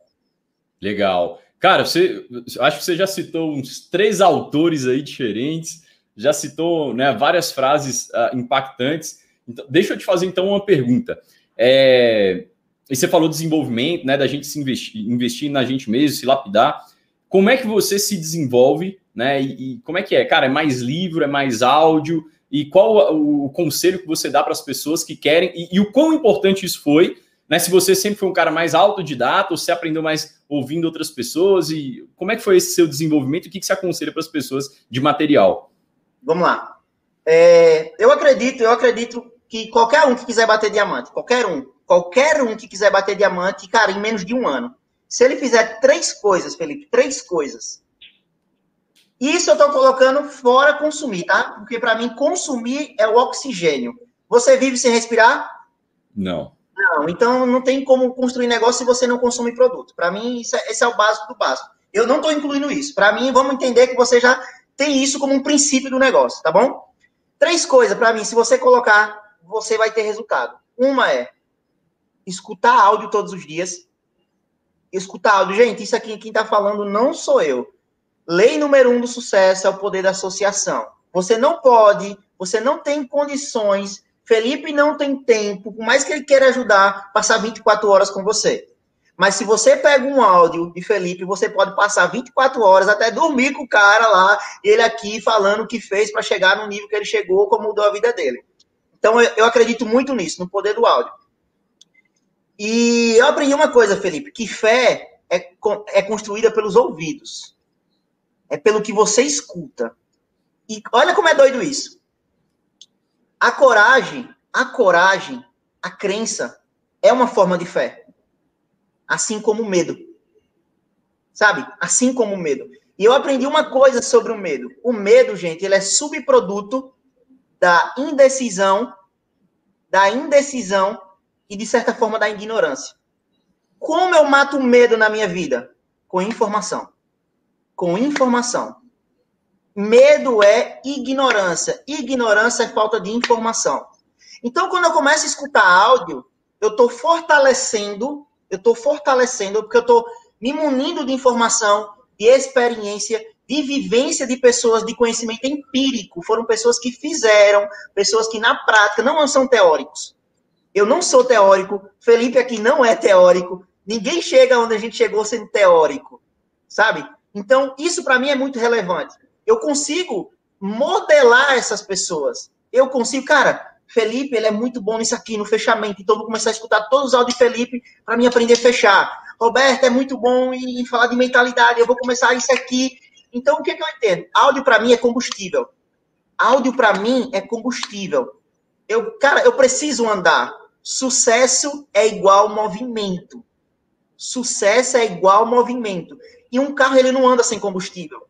Legal. Cara, você acho que você já citou uns três autores aí diferentes, já citou né, várias frases uh, impactantes. Então, deixa eu te fazer então uma pergunta. É, e você falou desenvolvimento, né, da gente se investir, investir na gente mesmo, se lapidar. Como é que você se desenvolve, né? E, e como é que é? Cara, é mais livro, é mais áudio? E qual o, o conselho que você dá para as pessoas que querem? E, e, o quão importante isso foi, né? Se você sempre foi um cara mais autodidata, ou se aprendeu mais ouvindo outras pessoas, e como é que foi esse seu desenvolvimento? O que, que você aconselha para as pessoas de material? Vamos lá. É, eu acredito, eu acredito que qualquer um que quiser bater diamante, qualquer um, qualquer um que quiser bater diamante, cara, em menos de um ano, se ele fizer três coisas, Felipe, três coisas. Isso eu estou colocando fora consumir, tá? Porque para mim consumir é o oxigênio. Você vive sem respirar? Não. Não, então não tem como construir negócio se você não consome produto. Para mim, isso é, esse é o básico do básico. Eu não estou incluindo isso. Para mim, vamos entender que você já tem isso como um princípio do negócio, tá bom? Três coisas para mim, se você colocar você vai ter resultado. Uma é escutar áudio todos os dias. Escutar áudio. Gente, isso aqui quem está falando não sou eu. Lei número um do sucesso é o poder da associação. Você não pode, você não tem condições, Felipe não tem tempo, por mais que ele queira ajudar, passar 24 horas com você. Mas se você pega um áudio de Felipe, você pode passar 24 horas até dormir com o cara lá, ele aqui falando o que fez para chegar no nível que ele chegou, como mudou a vida dele. Então, eu, acredito muito nisso, no poder do áudio. E eu aprendi uma coisa, Felipe, que fé é, é construída pelos ouvidos. É pelo que você escuta. E olha como é doido isso. A coragem, a coragem, a crença é uma forma de fé. Assim como o medo. Sabe? Assim como o medo. E eu aprendi uma coisa sobre o medo. O medo, gente, ele é subproduto da indecisão, da indecisão e, de certa forma, da ignorância. Como eu mato o medo na minha vida? Com informação. Com informação. Medo é ignorância. Ignorância é falta de informação. Então, quando eu começo a escutar áudio, eu estou fortalecendo, eu estou fortalecendo, porque eu estou me munindo de informação, de experiência, de vivência de pessoas de conhecimento empírico. Foram pessoas que fizeram, pessoas que na prática não são teóricos. Eu não sou teórico, Felipe aqui não é teórico. Ninguém chega onde a gente chegou sendo teórico, sabe? Então, isso para mim é muito relevante. Eu consigo modelar essas pessoas. eu consigo, cara, Felipe, ele é muito bom nisso aqui, no fechamento. Então, vou começar a escutar todos os áudios de Felipe para mim aprender a fechar. Roberto é muito bom em, falar de mentalidade. Eu vou começar isso aqui. Então, o que, que eu entendo? Áudio para mim é combustível. Áudio para mim é combustível. Eu, cara, eu preciso andar. Sucesso é igual movimento. Sucesso é igual movimento. E um carro ele não anda sem combustível.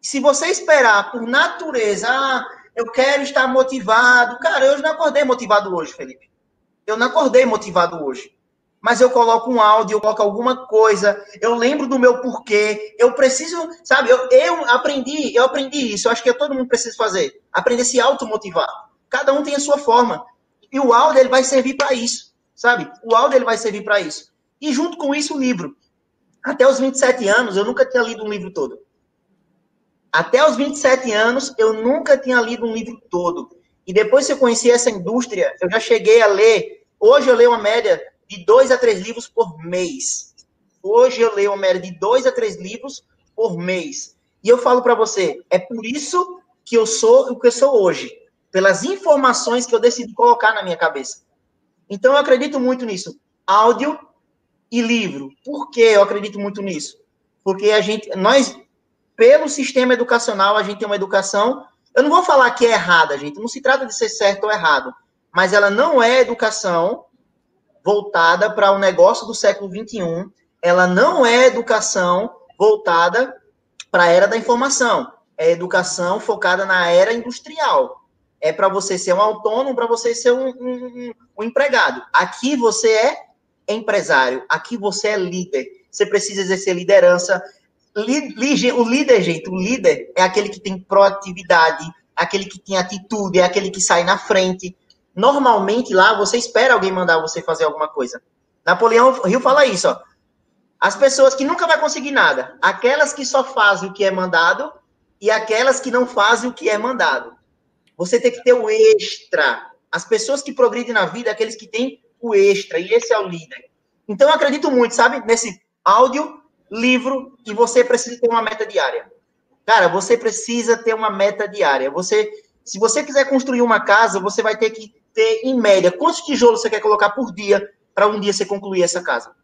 Se você esperar por natureza, ah, eu quero estar motivado. Cara, eu não acordei motivado hoje, Felipe. Eu não acordei motivado hoje. Mas eu coloco um áudio, eu coloco alguma coisa, eu lembro do meu porquê, eu preciso, sabe, eu, eu aprendi, eu aprendi isso, eu acho que todo mundo precisa fazer, aprender a se automotivar. Cada um tem a sua forma. E o áudio, ele vai servir para isso, sabe? O áudio, ele vai servir para isso. E junto com isso, o livro. Até os 27 anos, eu nunca tinha lido um livro todo. Até os 27 anos, eu nunca tinha lido um livro todo. E depois que eu conheci essa indústria, eu já cheguei a ler. Hoje eu leio uma média de dois a três livros por mês. Hoje eu leio uma média de dois a três livros por mês. E eu falo para você, é por isso que eu sou o que eu sou hoje, pelas informações que eu decidi colocar na minha cabeça. Então eu acredito muito nisso. Áudio e livro. Por que eu acredito muito nisso? Porque a gente, nós pelo sistema educacional, a gente tem uma educação. Eu não vou falar que é errada, gente. Não se trata de ser certo ou errado. Mas ela não é educação voltada para o um negócio do século XXI. Ela não é educação voltada para a era da informação. É educação focada na era industrial. É para você ser um autônomo, para você ser um, um, um empregado. Aqui você é empresário. Aqui você é líder. Você precisa exercer liderança o líder, gente, o líder é aquele que tem proatividade, aquele que tem atitude, é aquele que sai na frente. Normalmente lá você espera alguém mandar você fazer alguma coisa. Napoleão Rio fala isso, ó. As pessoas que nunca vai conseguir nada, aquelas que só fazem o que é mandado e aquelas que não fazem o que é mandado. Você tem que ter o extra. As pessoas que progridem na vida, aqueles que têm o extra, e esse é o líder. Então eu acredito muito, sabe, nesse áudio livro e você precisa ter uma meta diária. Cara, você precisa ter uma meta diária. Você, se você quiser construir uma casa, você vai ter que ter, em média, quantos tijolos você quer colocar por dia para um dia você concluir essa casa.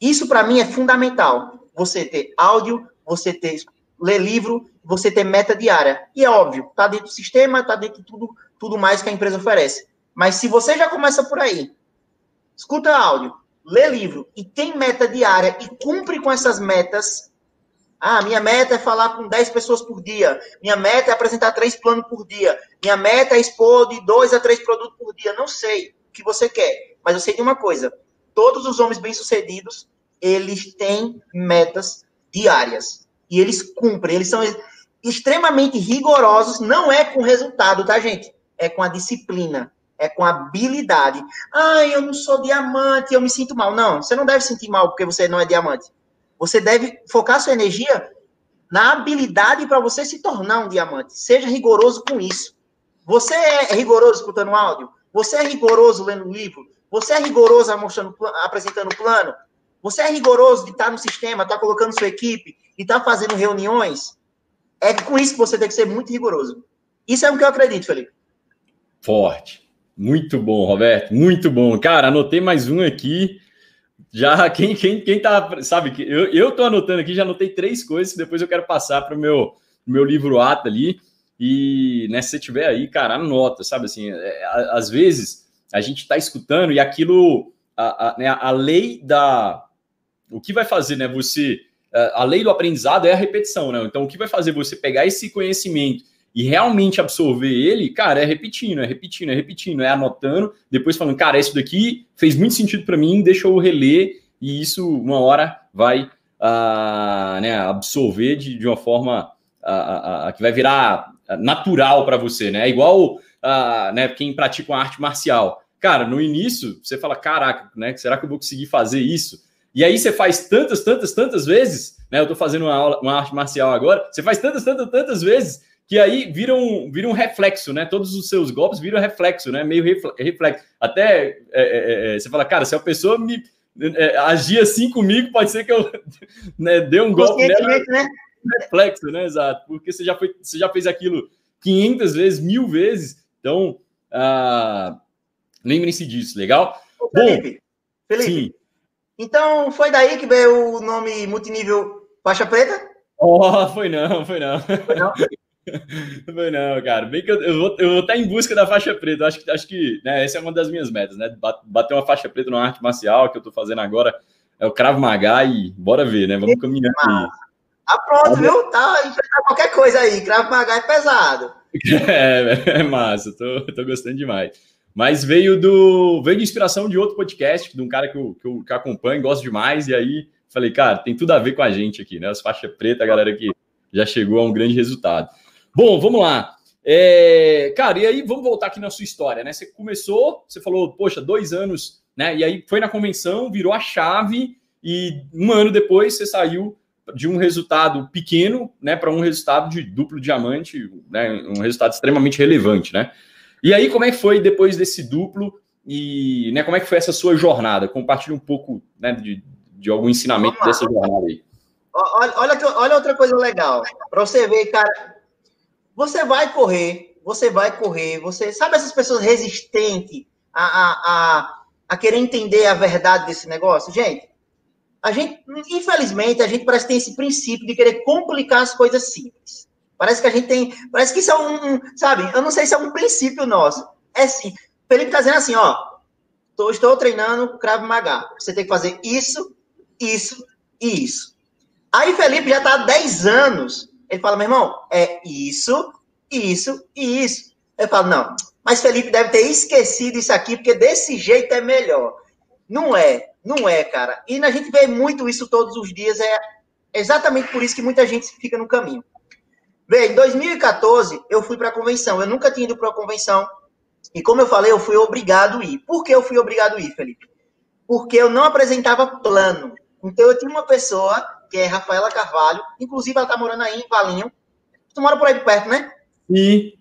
Isso, para mim, é fundamental. Você ter áudio, você ter ler livro, você ter meta diária. E é óbvio, tá dentro do sistema, tá dentro de tudo, tudo mais que a empresa oferece. Mas se você já começa por aí, escuta áudio, lê livro e tem meta diária e cumpre com essas metas. Ah, minha meta é falar com 10 pessoas por dia. Minha meta é apresentar três planos por dia. Minha meta é expor de dois a três produtos por dia. Não sei o que você quer, mas eu sei de uma coisa. Todos os homens bem-sucedidos, eles têm metas diárias. E eles cumprem. Eles são extremamente rigorosos. Não é com resultado, tá, gente? É com a disciplina é com habilidade. Ah, eu não sou diamante, eu me sinto mal. Não, você não deve sentir mal porque você não é diamante. Você deve focar sua energia na habilidade para você se tornar um diamante. Seja rigoroso com isso. Você é rigoroso escutando áudio? Você é rigoroso lendo livro? Você é rigoroso mostrando, apresentando plano? Você é rigoroso de estar no sistema, estar colocando sua equipe, de estar fazendo reuniões? É com isso que você tem que ser muito rigoroso. Isso é o que eu acredito, Felipe. Forte. Muito bom, Roberto, muito bom. Cara, anotei mais um aqui. Já quem quem quem tá, sabe que eu, eu tô anotando aqui, já anotei três coisas depois eu quero passar para o meu meu livro ata ali. E né, se você tiver aí, cara, anota, sabe assim, é, às vezes a gente está escutando e aquilo a, a, né, a lei da o que vai fazer, né, você a lei do aprendizado é a repetição, né? Então, o que vai fazer você pegar esse conhecimento e realmente absorver ele, cara, é repetindo, é repetindo, é repetindo, é anotando, depois falando, cara, isso daqui fez muito sentido para mim, deixa eu reler, e isso uma hora vai uh, né, absorver de, de uma forma uh, uh, que vai virar natural para você, né? É igual né, quem pratica uma arte marcial. Cara, no início você fala, caraca, né? Será que eu vou conseguir fazer isso? E aí você faz tantas, tantas, tantas vezes, né? Eu tô fazendo uma, aula, uma arte marcial agora, você faz tantas, tantas, tantas vezes que aí viram vira um reflexo, né? Todos os seus golpes viram reflexo, né? Meio reflexo. Até é, é, é, você fala, cara, se a pessoa me é, agir assim comigo, pode ser que eu né, dê um golpe nela. Né? Reflexo, né? Exato. Porque você já, foi, você já fez aquilo 500 vezes, mil vezes. Então, uh, lembrem-se disso, legal? Ô, Felipe, Bom, Felipe, sim. então foi daí que veio o nome multinível faixa preta? Oh, foi não, foi não. Foi não? não, cara. Bem que eu, eu, vou, eu vou estar em busca da faixa preta. acho que, acho que né, essa é uma das minhas metas, né? Bater uma faixa preta numa arte marcial que eu estou fazendo agora é o Cravo Magá e bora ver, né? Vamos caminhando aí. Ah, pronto, viu? Tá enfrentar qualquer coisa aí. Cravo Magá é pesado. É, é massa, tô, tô gostando demais. Mas veio do veio de inspiração de outro podcast, de um cara que eu, que eu, que eu acompanho, gosto demais, e aí falei, cara, tem tudo a ver com a gente aqui, né? As faixas preta, a galera que já chegou a um grande resultado. Bom, vamos lá. É, cara, e aí vamos voltar aqui na sua história, né? Você começou, você falou, poxa, dois anos, né? E aí foi na convenção, virou a chave, e um ano depois você saiu de um resultado pequeno, né, para um resultado de duplo diamante, né, um resultado extremamente relevante, né? E aí, como é que foi depois desse duplo e, né, como é que foi essa sua jornada? Compartilhe um pouco, né, de, de algum ensinamento dessa jornada aí. Olha, olha, olha outra coisa legal, para você ver, cara, você vai correr, você vai correr, você sabe essas pessoas resistentes a, a, a, a querer entender a verdade desse negócio? Gente, a gente, infelizmente, a gente parece que tem esse princípio de querer complicar as coisas simples. Parece que a gente tem. Parece que isso é um. um sabe? Eu não sei se é um princípio nosso. É assim. Felipe está dizendo assim, ó. Tô, estou treinando Krav Maga. Você tem que fazer isso, isso e isso. Aí Felipe já está há 10 anos. Ele fala, meu irmão, é isso, isso e isso. Eu falo, não, mas Felipe deve ter esquecido isso aqui, porque desse jeito é melhor. Não é. Não é, cara. E a gente vê muito isso todos os dias. É exatamente por isso que muita gente fica no caminho. Vê, em 2014, eu fui para a convenção. Eu nunca tinha ido para a convenção. E como eu falei, eu fui obrigado a ir. Por que eu fui obrigado a ir, Felipe? Porque eu não apresentava plano. Então, eu tinha uma pessoa, que é Rafaela Carvalho. Inclusive, ela está morando aí em Valinho. Tu mora por aí perto, né? Sim.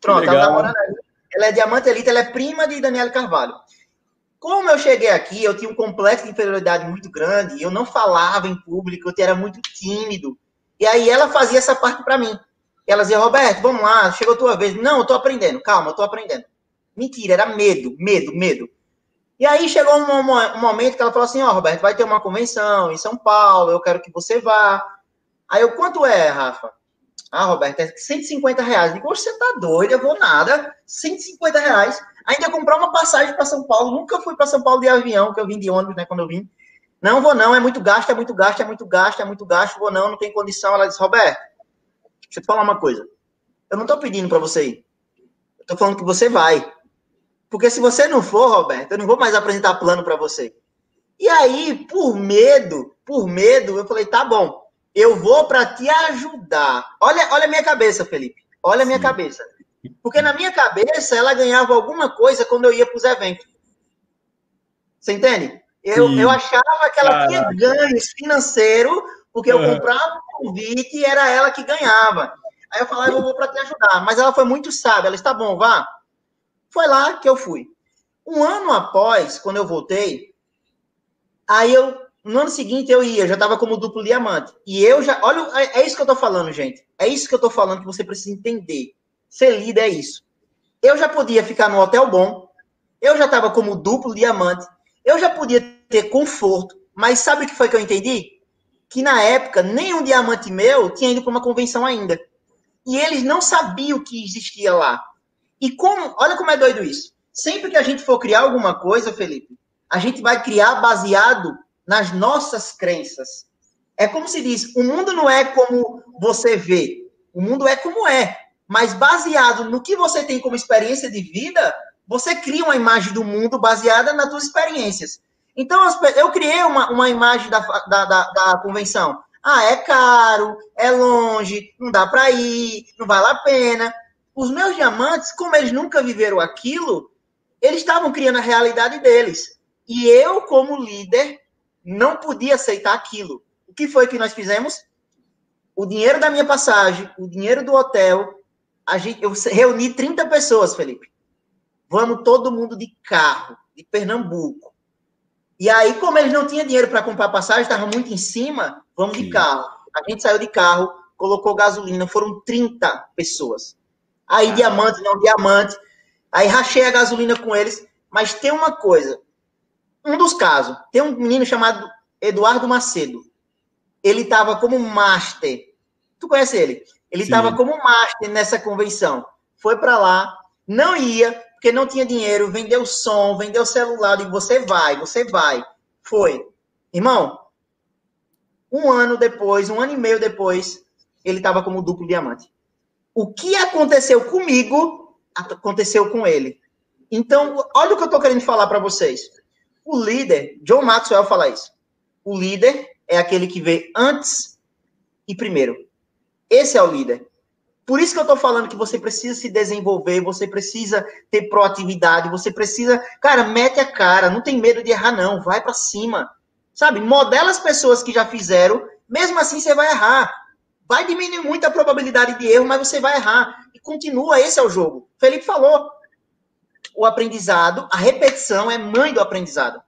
Pronto, Legal. ela está morando aí. Ela é diamante elite, ela é prima de Daniela Carvalho. Como eu cheguei aqui, eu tinha um complexo de inferioridade muito grande, eu não falava em público, eu era muito tímido. E aí ela fazia essa parte para mim. Ela dizia, Roberto, vamos lá, chegou a tua vez. Não, eu tô aprendendo, calma, eu tô aprendendo. Mentira, era medo, medo, medo. E aí chegou um, um momento que ela falou assim, ó, oh, Roberto, vai ter uma convenção em São Paulo, eu quero que você vá. Aí eu, quanto é, Rafa? Ah, Roberto, é 150 reais. Eu digo, você tá doido, eu vou nada. 150 reais. Ainda comprar uma passagem para São Paulo. Nunca fui para São Paulo de avião, que eu vim de ônibus, né, quando eu vim. Não vou não, é muito gasto, é muito gasto, é muito gasto, é muito gasto, vou não, não tem condição. Ela disse, Roberto, deixa eu te falar uma coisa. Eu não estou pedindo para você ir. Eu estou falando que você vai. Porque se você não for, Roberto, eu não vou mais apresentar plano para você. E aí, por medo, por medo, eu falei, tá bom, eu vou para te ajudar. Olha, olha a minha cabeça, Felipe. Olha a minha Sim. cabeça. Porque na minha cabeça ela ganhava alguma coisa quando eu ia para os eventos. Você entende? Eu, eu achava que ela Caraca. tinha ganhos financeiros, porque eu comprava um convite e era ela que ganhava. Aí eu falava, eu vou para te ajudar. Mas ela foi muito sábia. Ela está bom, vá. Foi lá que eu fui. Um ano após, quando eu voltei, aí eu, no ano seguinte eu ia, já estava como duplo diamante. E eu já, olha, é, é isso que eu estou falando, gente. É isso que eu estou falando que você precisa entender. Ser líder é isso. Eu já podia ficar no hotel bom, eu já estava como duplo diamante, eu já podia ter conforto, mas sabe o que foi que eu entendi? Que na época, nenhum diamante meu tinha ido para uma convenção ainda. E eles não sabiam que existia lá. E como, olha como é doido isso. Sempre que a gente for criar alguma coisa, Felipe, a gente vai criar baseado nas nossas crenças. É como se diz, o mundo não é como você vê, o mundo é como é mas baseado no que você tem como experiência de vida, você cria uma imagem do mundo baseada nas suas experiências. Então, eu criei uma, uma imagem da, da, da, da convenção. Ah, é caro, é longe, não dá para ir, não vale a pena. Os meus diamantes, como eles nunca viveram aquilo, eles estavam criando a realidade deles. E eu, como líder, não podia aceitar aquilo. O que foi que nós fizemos? O dinheiro da minha passagem, o dinheiro do hotel, a gente, eu reuni 30 pessoas, Felipe. Vamos todo mundo de carro, de Pernambuco. E aí, como eles não tinham dinheiro para comprar passagem, estava muito em cima, vamos Sim. de carro. A gente saiu de carro, colocou gasolina, foram 30 pessoas. Aí, ah. diamante, não diamante. Aí, rachei a gasolina com eles. Mas tem uma coisa. Um dos casos, tem um menino chamado Eduardo Macedo. Ele estava como master. Tu conhece ele? Ele estava como master nessa convenção. Foi para lá, não ia, porque não tinha dinheiro, vendeu som, vendeu celular, e você vai, você vai. Foi. Irmão, um ano depois, um ano e meio depois, ele estava como duplo diamante. O que aconteceu comigo, aconteceu com ele. Então, olha o que eu estou querendo falar para vocês. O líder, John Maxwell fala isso. O líder é aquele que vê antes e primeiro. Esse é o líder. Por isso que eu estou falando que você precisa se desenvolver, você precisa ter proatividade, você precisa, cara, mete a cara, não tem medo de errar não, vai para cima. Sabe? Modela as pessoas que já fizeram, mesmo assim você vai errar. Vai diminuir muito a probabilidade de erro, mas você vai errar. E continua, esse é o jogo. Felipe falou. O aprendizado, a repetição é mãe do aprendizado.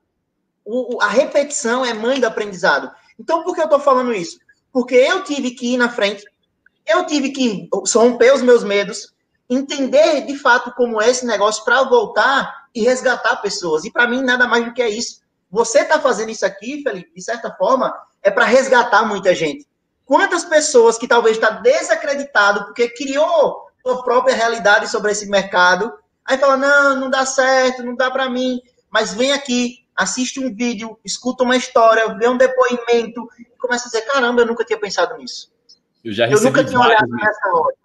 O, a repetição é mãe do aprendizado. Então, por que eu estou falando isso? Porque eu tive que ir na frente, eu tive que romper os meus medos, entender de fato como é esse negócio para voltar e resgatar pessoas. E para mim, nada mais do que é isso. Você está fazendo isso aqui, Felipe, de certa forma, é para resgatar muita gente. Quantas pessoas que talvez está desacreditado porque criou sua própria realidade sobre esse mercado, aí fala, não, não dá certo, não dá para mim, mas vem aqui, assiste um vídeo, escuta uma história, vê um depoimento, e começa a dizer, caramba, eu nunca tinha pensado nisso. Eu já recebi eu nunca tinha olhado nessa hora.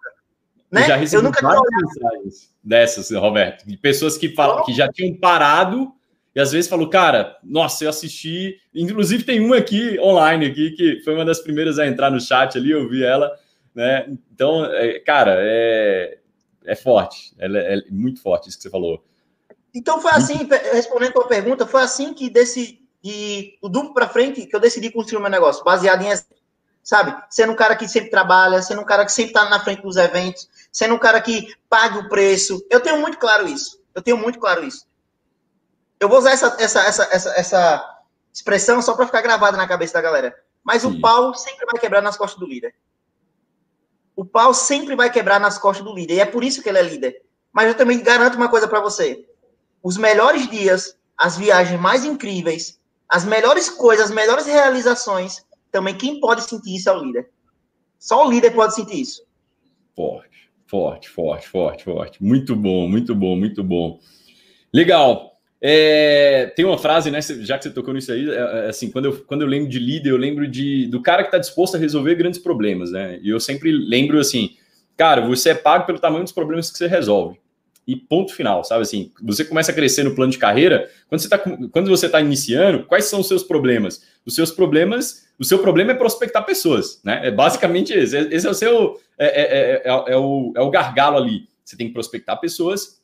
Né? Eu já recebi eu nunca várias mensagens dessas, Roberto, de pessoas que, falam, que já tinham parado e às vezes falou, cara, nossa, eu assisti. Inclusive tem uma aqui online aqui que foi uma das primeiras a entrar no chat ali, eu vi ela, né? Então, é, cara, é, é forte, é, é muito forte isso que você falou. Então foi assim, respondendo a tua pergunta, foi assim que desse de o duplo para frente que eu decidi construir o meu negócio, baseado em sabe? Sendo um cara que sempre trabalha, sendo um cara que sempre está na frente dos eventos, sendo um cara que paga o preço. Eu tenho muito claro isso. Eu tenho muito claro isso. Eu vou usar essa, essa, essa, essa, essa expressão só para ficar gravada na cabeça da galera. Mas Sim. o pau sempre vai quebrar nas costas do líder. O pau sempre vai quebrar nas costas do líder. E é por isso que ele é líder. Mas eu também garanto uma coisa para você os melhores dias, as viagens mais incríveis, as melhores coisas, as melhores realizações, também quem pode sentir isso é o líder. Só o líder pode sentir isso. Forte, forte, forte, forte, forte. Muito bom, muito bom, muito bom. Legal. É, tem uma frase, né? Já que você tocou nisso aí, é, é, assim, quando eu, quando eu lembro de líder, eu lembro de, do cara que está disposto a resolver grandes problemas, né? E eu sempre lembro assim, cara, você é pago pelo tamanho dos problemas que você resolve e ponto final, sabe assim? Você começa a crescer no plano de carreira, quando você está quando você tá iniciando, quais são os seus problemas? Os seus problemas, o seu problema é prospectar pessoas, né? É basicamente esse. Esse é o seu é, é, é, é, é o, é o gargalo ali. Você tem que prospectar pessoas,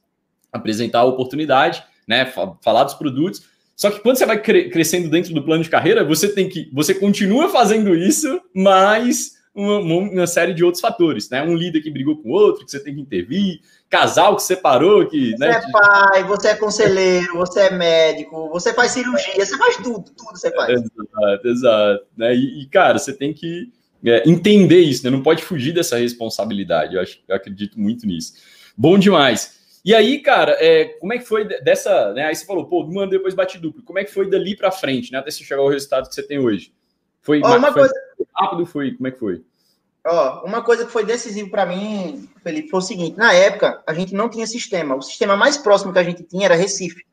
apresentar a oportunidade, né? Falar dos produtos. Só que quando você vai cre crescendo dentro do plano de carreira, você tem que. Você continua fazendo isso, mas uma, uma, série de outros fatores, né? Um líder que brigou com outro, que você tem que intervir, casal que separou, que. Você né? é pai, você é conselheiro, você é médico, você faz cirurgia, você faz tudo, tudo você faz. Exato, exato. Né? E, e cara, você tem que é, entender isso, né? Não pode fugir dessa responsabilidade. Eu, acho, eu acredito muito nisso. Bom demais. E aí, cara, é, como é que foi dessa. Né? Aí você falou, pô, mano, depois bate duplo. Como é que foi dali para frente, né? Até você chegar ao resultado que você tem hoje? Foi, oh, uma foi coisa... rápido? Foi? Como é que foi? Ó, uma coisa que foi decisiva para mim, Felipe, foi o seguinte: na época, a gente não tinha sistema. O sistema mais próximo que a gente tinha era Recife.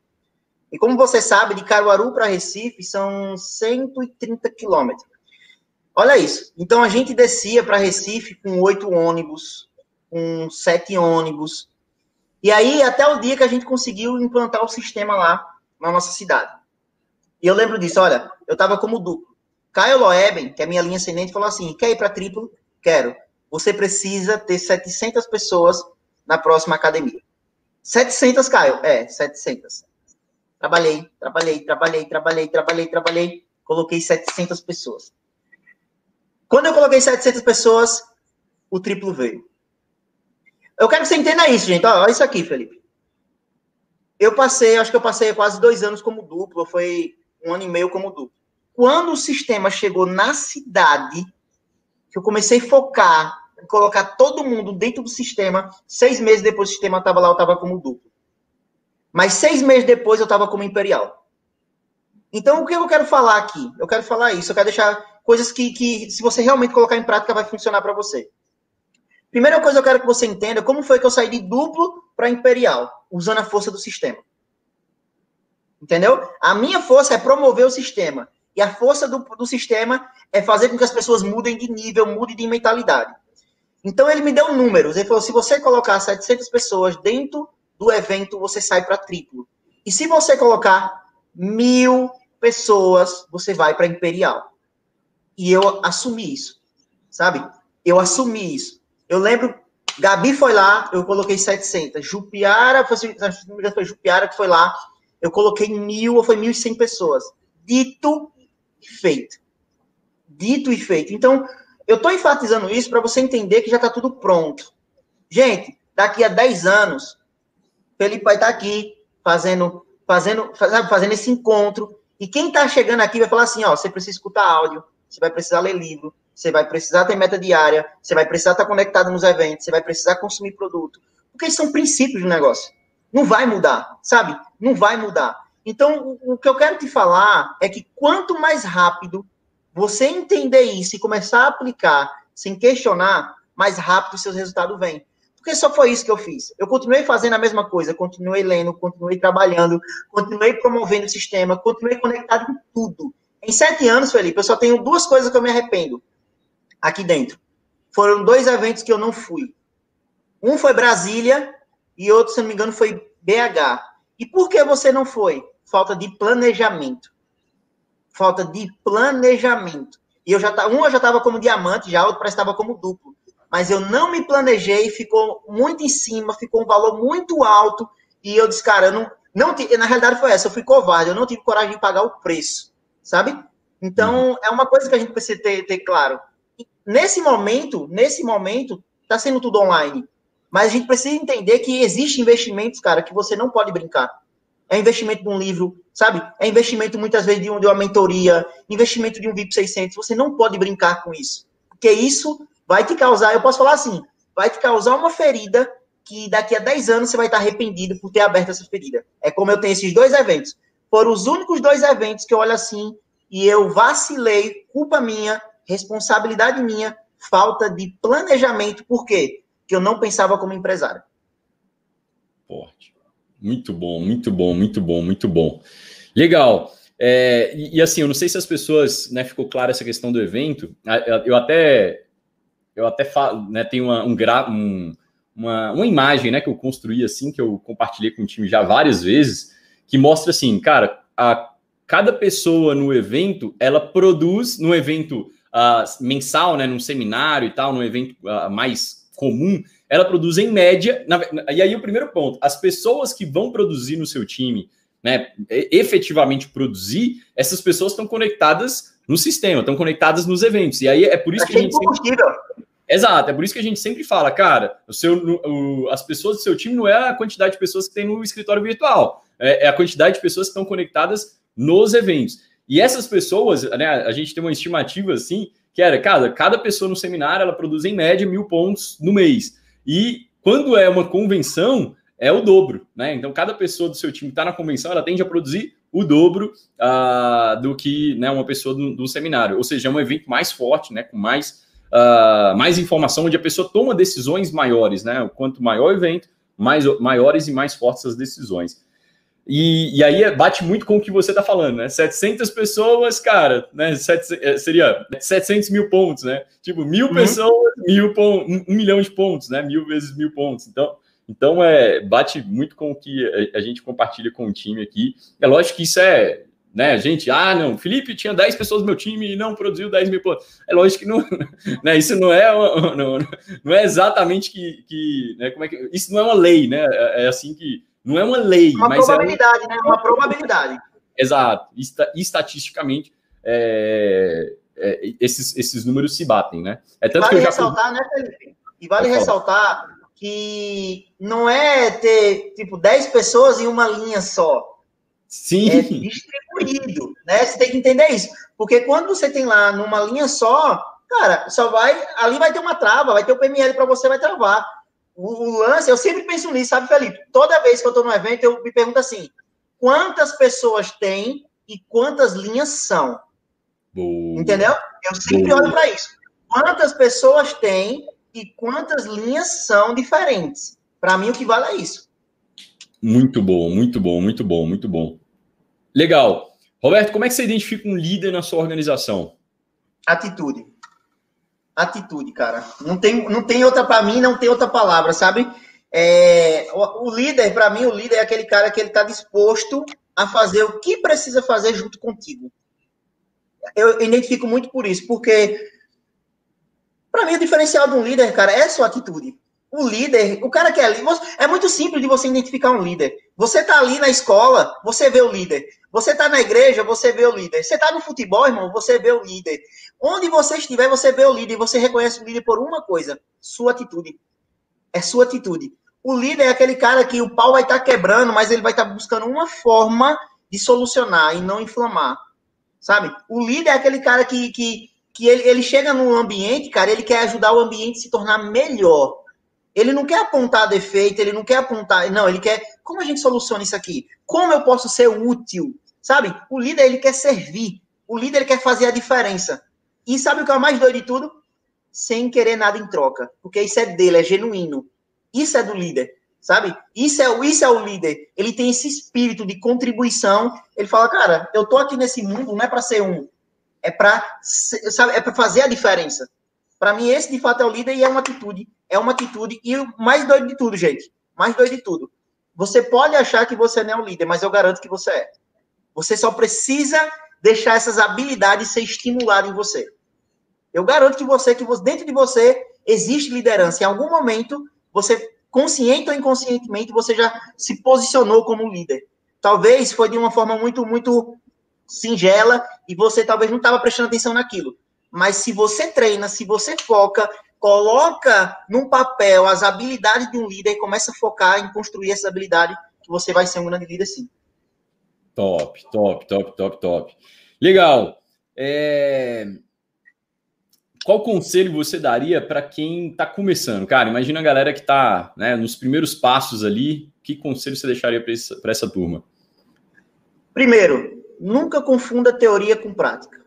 E como você sabe, de Caruaru para Recife são 130 quilômetros. Olha isso. Então a gente descia para Recife com oito ônibus, com sete ônibus. E aí, até o dia que a gente conseguiu implantar o sistema lá na nossa cidade. E eu lembro disso, olha, eu estava como duplo. Caio Loeben, que é minha linha ascendente, falou assim: quer ir para triplo? Quero. Você precisa ter 700 pessoas na próxima academia. 700, Caio? É, 700. Trabalhei, trabalhei, trabalhei, trabalhei, trabalhei, trabalhei. Coloquei 700 pessoas. Quando eu coloquei 700 pessoas, o triplo veio. Eu quero que você entenda isso, gente. Olha isso aqui, Felipe. Eu passei, acho que eu passei quase dois anos como duplo, foi um ano e meio como duplo. Quando o sistema chegou na cidade, que eu comecei a focar, colocar todo mundo dentro do sistema. Seis meses depois o sistema estava lá, eu estava como duplo. Mas seis meses depois eu estava como imperial. Então, o que eu quero falar aqui? Eu quero falar isso, eu quero deixar coisas que, que se você realmente colocar em prática, vai funcionar para você. Primeira coisa eu quero que você entenda como foi que eu saí de duplo para imperial, usando a força do sistema. Entendeu? A minha força é promover o sistema. E a força do, do sistema é fazer com que as pessoas mudem de nível, mudem de mentalidade. Então ele me deu números. Ele falou: se você colocar 700 pessoas dentro do evento, você sai para triplo. E se você colocar mil pessoas, você vai para imperial. E eu assumi isso, sabe? Eu assumi isso. Eu lembro, Gabi foi lá, eu coloquei 700. Jupiara, foi, foi Jupiara que foi lá, eu coloquei mil ou foi mil e cem pessoas. Dito e feito. Dito e feito. Então, eu estou enfatizando isso para você entender que já está tudo pronto. Gente, daqui a 10 anos, Felipe vai estar tá aqui fazendo, fazendo, fazendo esse encontro. E quem está chegando aqui vai falar assim: ó, você precisa escutar áudio, você vai precisar ler livro, você vai precisar ter meta diária, você vai precisar estar conectado nos eventos, você vai precisar consumir produto. Porque são princípios do negócio. Não vai mudar, sabe? Não vai mudar. Então, o que eu quero te falar é que quanto mais rápido você entender isso e começar a aplicar sem questionar, mais rápido seus resultados vêm. Porque só foi isso que eu fiz. Eu continuei fazendo a mesma coisa, continuei lendo, continuei trabalhando, continuei promovendo o sistema, continuei conectado com tudo. Em sete anos, Felipe, eu só tenho duas coisas que eu me arrependo aqui dentro. Foram dois eventos que eu não fui. Um foi Brasília e outro, se não me engano, foi BH. E por que você não foi? Falta de planejamento. Falta de planejamento. E eu já tá, um eu já estava como diamante, já outro parece estava como duplo. Mas eu não me planejei, ficou muito em cima, ficou um valor muito alto. E eu disse, cara, eu não, não na realidade foi essa, eu fui covarde, eu não tive coragem de pagar o preço, sabe? Então, uhum. é uma coisa que a gente precisa ter, ter claro. Nesse momento, nesse momento, está sendo tudo online. Mas a gente precisa entender que existem investimentos, cara, que você não pode brincar. É investimento de um livro, sabe? É investimento muitas vezes de, um, de uma mentoria, investimento de um VIP 600. Você não pode brincar com isso. Porque isso vai te causar, eu posso falar assim, vai te causar uma ferida que daqui a 10 anos você vai estar arrependido por ter aberto essa ferida. É como eu tenho esses dois eventos. Foram os únicos dois eventos que eu olho assim e eu vacilei, culpa minha, responsabilidade minha, falta de planejamento. Por quê? Que eu não pensava como empresário. Forte. Muito bom, muito bom, muito bom, muito bom. Legal. É, e, e, assim, eu não sei se as pessoas, né, ficou clara essa questão do evento. Eu até, eu até falo, né, tem uma, um, um, uma, uma imagem, né, que eu construí assim, que eu compartilhei com o time já várias vezes, que mostra assim, cara, a cada pessoa no evento, ela produz no evento uh, mensal, né, num seminário e tal, num evento uh, mais comum, ela produz em média. Na, e aí o primeiro ponto, as pessoas que vão produzir no seu time, né, efetivamente produzir, essas pessoas estão conectadas no sistema, estão conectadas nos eventos. E aí é por isso que a gente sempre... Exato, é por isso que a gente sempre fala, cara, o seu, o, as pessoas do seu time não é a quantidade de pessoas que tem no escritório virtual, é, é a quantidade de pessoas que estão conectadas nos eventos. E essas pessoas, né, a gente tem uma estimativa assim, que era, cada, cada pessoa no seminário, ela produz em média mil pontos no mês. E quando é uma convenção, é o dobro, né? Então, cada pessoa do seu time está na convenção, ela tende a produzir o dobro uh, do que né, uma pessoa do, do, seminário. Ou seja, é um evento mais forte, né? Com mais, uh, mais informação, onde a pessoa toma decisões maiores, né? Quanto maior o evento, mais, maiores e mais fortes as decisões. E, e aí bate muito com o que você está falando, né? 700 pessoas, cara, né? Sete, é, seria 700 mil pontos, né? Tipo, mil uhum. pessoas, mil pontos, um, um, milhão de pontos, né? Mil vezes mil pontos. Então, então é, bate muito com o que a, gente compartilha com o time aqui. É lógico que isso é né, gente, ah, não, Felipe tinha 10 pessoas no meu time e não produziu 10 mil pontos. É lógico que não, né, isso não é, não, não é exatamente que, que né, como é que, isso não é uma lei, né, é, é assim que, não é uma lei, uma mas probabilidade, é uma... né? Uma probabilidade. Exato. Estatisticamente, é, é, esses, esses números se batem, né? É tanto vale que eu já... ressaltar, né, Felipe? E vale ressaltar que não é ter, tipo, 10 pessoas em uma linha só. Sim. É distribuído, né? Você tem que entender isso. Porque quando você tem lá numa linha só, cara, só vai. Ali vai ter uma trava, vai ter o PML para você, vai travar. O, o, lance, eu sempre penso nisso, sabe, Felipe? Toda vez que eu estou no evento, eu me pergunto assim: quantas pessoas tem e quantas linhas são? Boa. Entendeu? Eu sempre Boa. olho para isso. Quantas pessoas tem e quantas linhas são diferentes? Para mim, o que vale é isso. Muito bom, muito bom, muito bom, muito bom. Legal. Roberto, como é que você identifica um líder na sua organização? Atitude. Atitude, cara. Não tem, não tem outra para mim, não tem outra palavra, sabe? É, o, o líder, para mim, o líder é aquele cara que ele está disposto a fazer o que precisa fazer junto contigo. Eu identifico muito por isso, porque para mim o diferencial de um líder, cara, é a sua atitude. O líder, o cara que é ali, é muito simples de você identificar um líder. Você tá ali na escola, você vê o líder. Você tá na igreja, você vê o líder. Você tá no futebol, irmão, você vê o líder. Onde você estiver, você vê o líder. E você reconhece o líder por uma coisa: sua atitude. É sua atitude. O líder é aquele cara que o pau vai estar tá quebrando, mas ele vai estar tá buscando uma forma de solucionar e não inflamar. Sabe? O líder é aquele cara que, que, que ele, ele chega no ambiente, cara, ele quer ajudar o ambiente a se tornar melhor. Ele não quer apontar defeito, ele não quer apontar. Não, ele quer. Como a gente soluciona isso aqui? Como eu posso ser útil? Sabe? O líder, ele quer servir. O líder, ele quer fazer a diferença. E sabe o que é o mais doido de tudo? Sem querer nada em troca. Porque isso é dele, é genuíno. Isso é do líder, sabe? Isso é, isso é o líder. Ele tem esse espírito de contribuição. Ele fala, cara, eu tô aqui nesse mundo não é para ser um, é para é fazer a diferença. Para mim esse de fato é o líder e é uma atitude, é uma atitude e o mais doido de tudo, gente, mais doido de tudo. Você pode achar que você não é o líder, mas eu garanto que você é. Você só precisa deixar essas habilidades ser estimuladas em você. Eu garanto que você, que dentro de você existe liderança. Em algum momento você, consciente ou inconscientemente, você já se posicionou como líder. Talvez foi de uma forma muito, muito singela e você talvez não estava prestando atenção naquilo. Mas se você treina, se você foca, coloca num papel as habilidades de um líder e começa a focar em construir essa habilidade, que você vai ser um grande líder sim. Top, top, top, top, top. Legal. É qual conselho você daria para quem está começando? Cara, imagina a galera que está né, nos primeiros passos ali. Que conselho você deixaria para essa, essa turma? Primeiro, nunca confunda teoria com prática.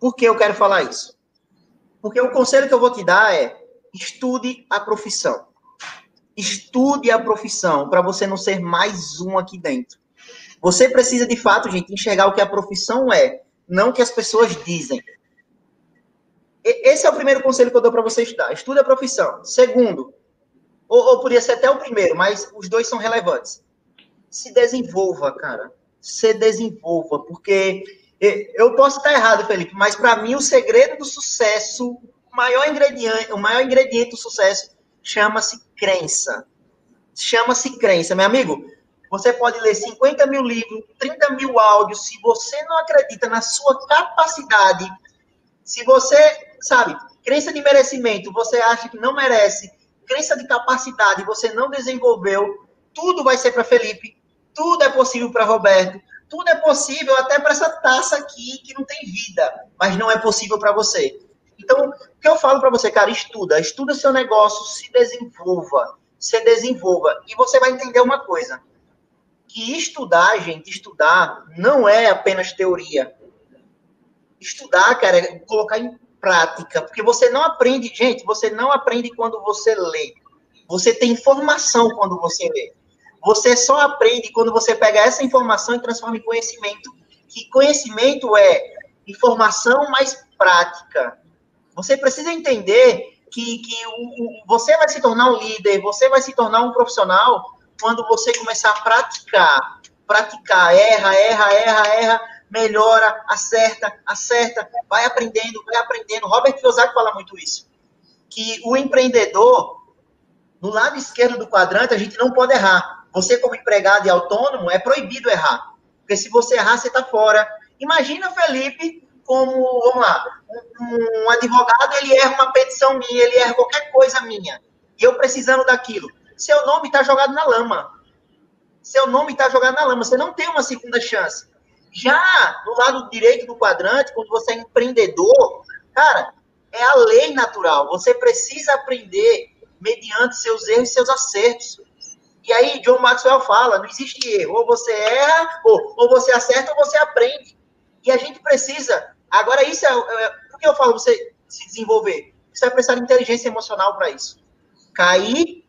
Por que eu quero falar isso? Porque o conselho que eu vou te dar é estude a profissão. Estude a profissão para você não ser mais um aqui dentro. Você precisa, de fato, gente, enxergar o que a profissão é, não o que as pessoas dizem. Esse é o primeiro conselho que eu dou para você estudar. Estude a profissão. Segundo, ou, ou podia ser até o primeiro, mas os dois são relevantes. Se desenvolva, cara. Se desenvolva, porque eu posso estar errado, Felipe, mas para mim o segredo do sucesso, o maior ingrediente, o maior ingrediente do sucesso chama-se crença. Chama-se crença, meu amigo. Você pode ler 50 mil livros, 30 mil áudios. Se você não acredita na sua capacidade, se você sabe, crença de merecimento, você acha que não merece, crença de capacidade, você não desenvolveu, tudo vai ser para Felipe, tudo é possível para Roberto, tudo é possível até para essa taça aqui que não tem vida, mas não é possível para você. Então, o que eu falo para você, cara, estuda, estuda seu negócio, se desenvolva, se desenvolva, e você vai entender uma coisa, que estudar, gente, estudar não é apenas teoria. Estudar, cara, é colocar em prática, porque você não aprende, gente, você não aprende quando você lê. Você tem informação quando você lê. Você só aprende quando você pega essa informação e transforma em conhecimento. Que conhecimento é informação mais prática. Você precisa entender que, que o, o, você vai se tornar um líder, você vai se tornar um profissional quando você começar a praticar. Praticar, erra, erra, erra, erra melhora, acerta, acerta, vai aprendendo, vai aprendendo. Robert Kiyosaki fala muito isso. Que o empreendedor, no lado esquerdo do quadrante, a gente não pode errar. Você, como empregado e autônomo, é proibido errar. Porque se você errar, você está fora. Imagina Felipe como, vamos lá, um, um advogado, ele erra uma petição minha, ele erra qualquer coisa minha. E eu precisando daquilo. Seu nome está jogado na lama. Seu nome está jogado na lama. Você não tem uma segunda chance. Já no lado direito do quadrante, quando você é empreendedor, Cara, é a lei natural. Você precisa aprender mediante seus erros e seus acertos. E aí, John Maxwell fala: não existe erro. Ou você erra, ou, ou você acerta, ou você aprende. E a gente precisa. Agora, isso é. é por que eu falo você se desenvolver? Você vai precisar de inteligência emocional para isso. Cair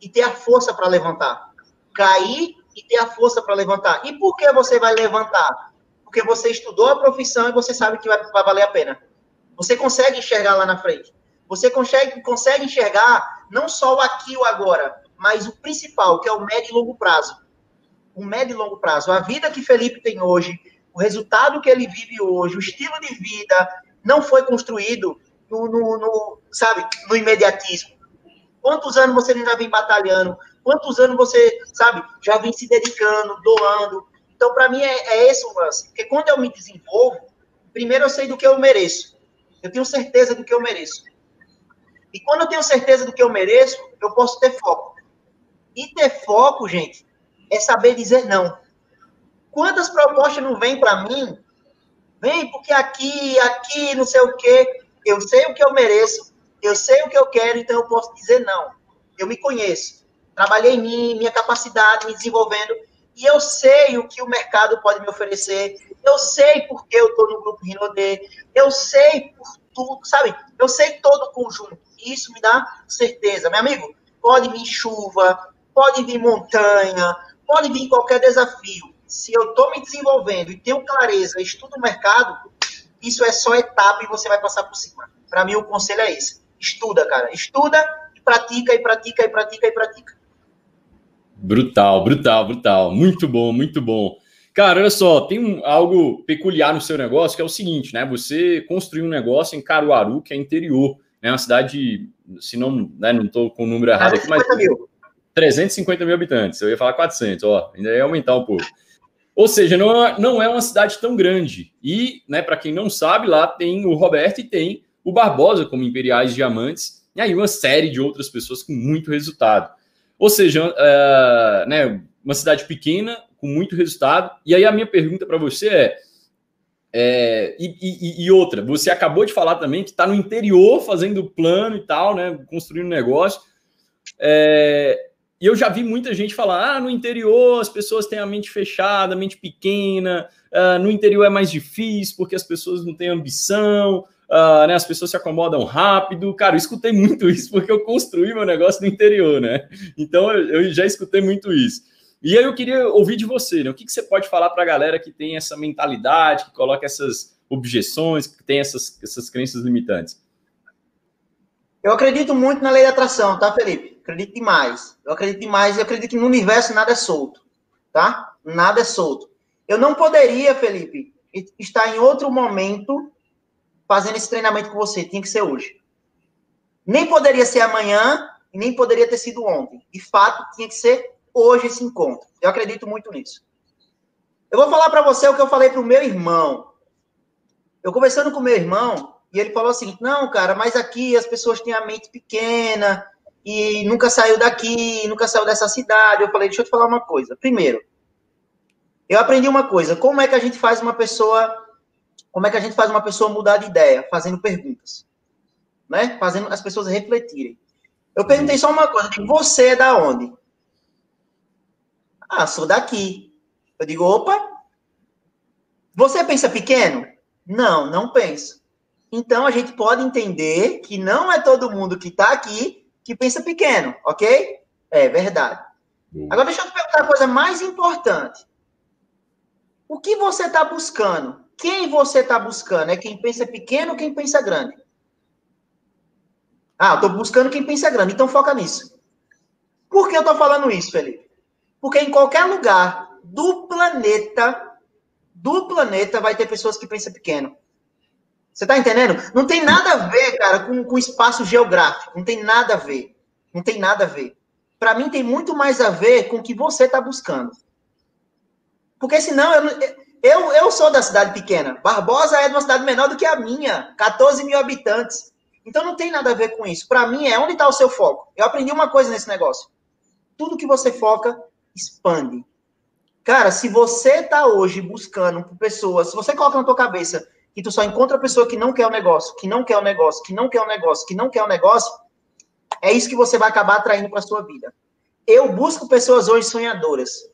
e ter a força para levantar. Cair e ter a força para levantar. E por que você vai levantar? Porque você estudou a profissão e você sabe que vai, vai valer a pena. Você consegue enxergar lá na frente. Você consegue, consegue enxergar não só o aqui e o agora, mas o principal, que é o médio e longo prazo. O médio e longo prazo. A vida que Felipe tem hoje, o resultado que ele vive hoje, o estilo de vida, não foi construído no, no, no sabe, no imediatismo. Quantos anos você já vem batalhando? Quantos anos você, sabe, já vem se dedicando, doando? Então, para mim, é, é esse o lance. Porque quando eu me desenvolvo, primeiro eu sei do que eu mereço. Eu tenho certeza do que eu mereço. E quando eu tenho certeza do que eu mereço, eu posso ter foco. E ter foco, gente, é saber dizer não. Quantas propostas não vêm para mim? Vem porque aqui, aqui, não sei o quê. Eu sei o que eu mereço, eu sei o que eu quero, então eu posso dizer não. Eu me conheço. Trabalhei em mim, minha capacidade, me desenvolvendo, e eu sei o que o mercado pode me oferecer. Eu sei porque eu estou no grupo Rinode, eu sei por tudo, sabe? Eu sei todo o conjunto. Isso me dá certeza. Meu amigo, pode vir chuva, pode vir montanha, pode vir qualquer desafio. Se eu estou me desenvolvendo e tenho clareza, estudo o mercado, isso é só etapa e você vai passar por cima. Para mim, o conselho é esse. Estuda, cara. Estuda e pratica, e pratica, e pratica, e pratica. Brutal, brutal, brutal. Muito bom, muito bom. Cara, olha só, tem um, algo peculiar no seu negócio que é o seguinte, né? Você construiu um negócio em Caruaru, que é interior, né? Uma cidade, se não, né, não estou com o número errado aqui, mas. Mil. 350 mil habitantes. Eu ia falar 400, ó, ainda ia aumentar um pouco. Ou seja, não é, não é uma cidade tão grande. E, né, para quem não sabe, lá tem o Roberto e tem o Barbosa como Imperiais Diamantes, e aí uma série de outras pessoas com muito resultado. Ou seja, uh, né, uma cidade pequena, com muito resultado. E aí a minha pergunta para você é, é e, e, e, outra, você acabou de falar também que está no interior fazendo plano e tal, né, construindo negócio. É, e eu já vi muita gente falar: ah, no interior as pessoas têm a mente fechada, a mente pequena, uh, no interior é mais difícil porque as pessoas não têm ambição, uh, né, as pessoas se acomodam rápido. Cara, eu escutei muito isso porque eu construí meu negócio no interior, né? Então eu, eu já escutei muito isso. E aí eu queria ouvir de você, né? O que, que você pode falar para a galera que tem essa mentalidade, que coloca essas objeções, que tem essas, essas crenças limitantes? Eu acredito muito na lei da atração, tá, Felipe? Acredito demais. Eu acredito demais e acredito que no universo nada é solto, tá? Nada é solto. Eu não poderia, Felipe, estar em outro momento fazendo esse treinamento com você. Tinha que ser hoje. Nem poderia ser amanhã nem poderia ter sido ontem. De fato, tinha que ser hoje esse encontro. Eu acredito muito nisso. Eu vou falar para você o que eu falei para o meu irmão. Eu conversando com meu irmão, e ele falou assim: não, cara, mas aqui as pessoas têm a mente pequena e nunca saiu daqui, nunca saiu dessa cidade. Eu falei: deixa eu te falar uma coisa. Primeiro, eu aprendi uma coisa: como é que a gente faz uma pessoa. Como é que a gente faz uma pessoa mudar de ideia? Fazendo perguntas. Né? Fazendo as pessoas refletirem. Eu perguntei só uma coisa: você é da onde? Ah, sou daqui. Eu digo: opa, você pensa pequeno? Não, não penso. Então a gente pode entender que não é todo mundo que está aqui que pensa pequeno, ok? É verdade. Agora deixa eu te perguntar a coisa mais importante. O que você está buscando? Quem você está buscando? É quem pensa pequeno ou quem pensa grande? Ah, estou buscando quem pensa grande, então foca nisso. Por que eu estou falando isso, Felipe? Porque em qualquer lugar do planeta, do planeta, vai ter pessoas que pensam pequeno. Você tá entendendo? Não tem nada a ver, cara, com, com espaço geográfico. Não tem nada a ver. Não tem nada a ver. Para mim, tem muito mais a ver com o que você está buscando. Porque senão, eu, eu, eu sou da cidade pequena. Barbosa é de uma cidade menor do que a minha. 14 mil habitantes. Então, não tem nada a ver com isso. Para mim, é onde está o seu foco. Eu aprendi uma coisa nesse negócio. Tudo que você foca, expande. Cara, se você está hoje buscando pessoas, se você coloca na tua cabeça que tu só encontra pessoa que não quer o negócio, que não quer o negócio, que não quer o negócio, que não quer o negócio, é isso que você vai acabar atraindo para sua vida. Eu busco pessoas hoje sonhadoras.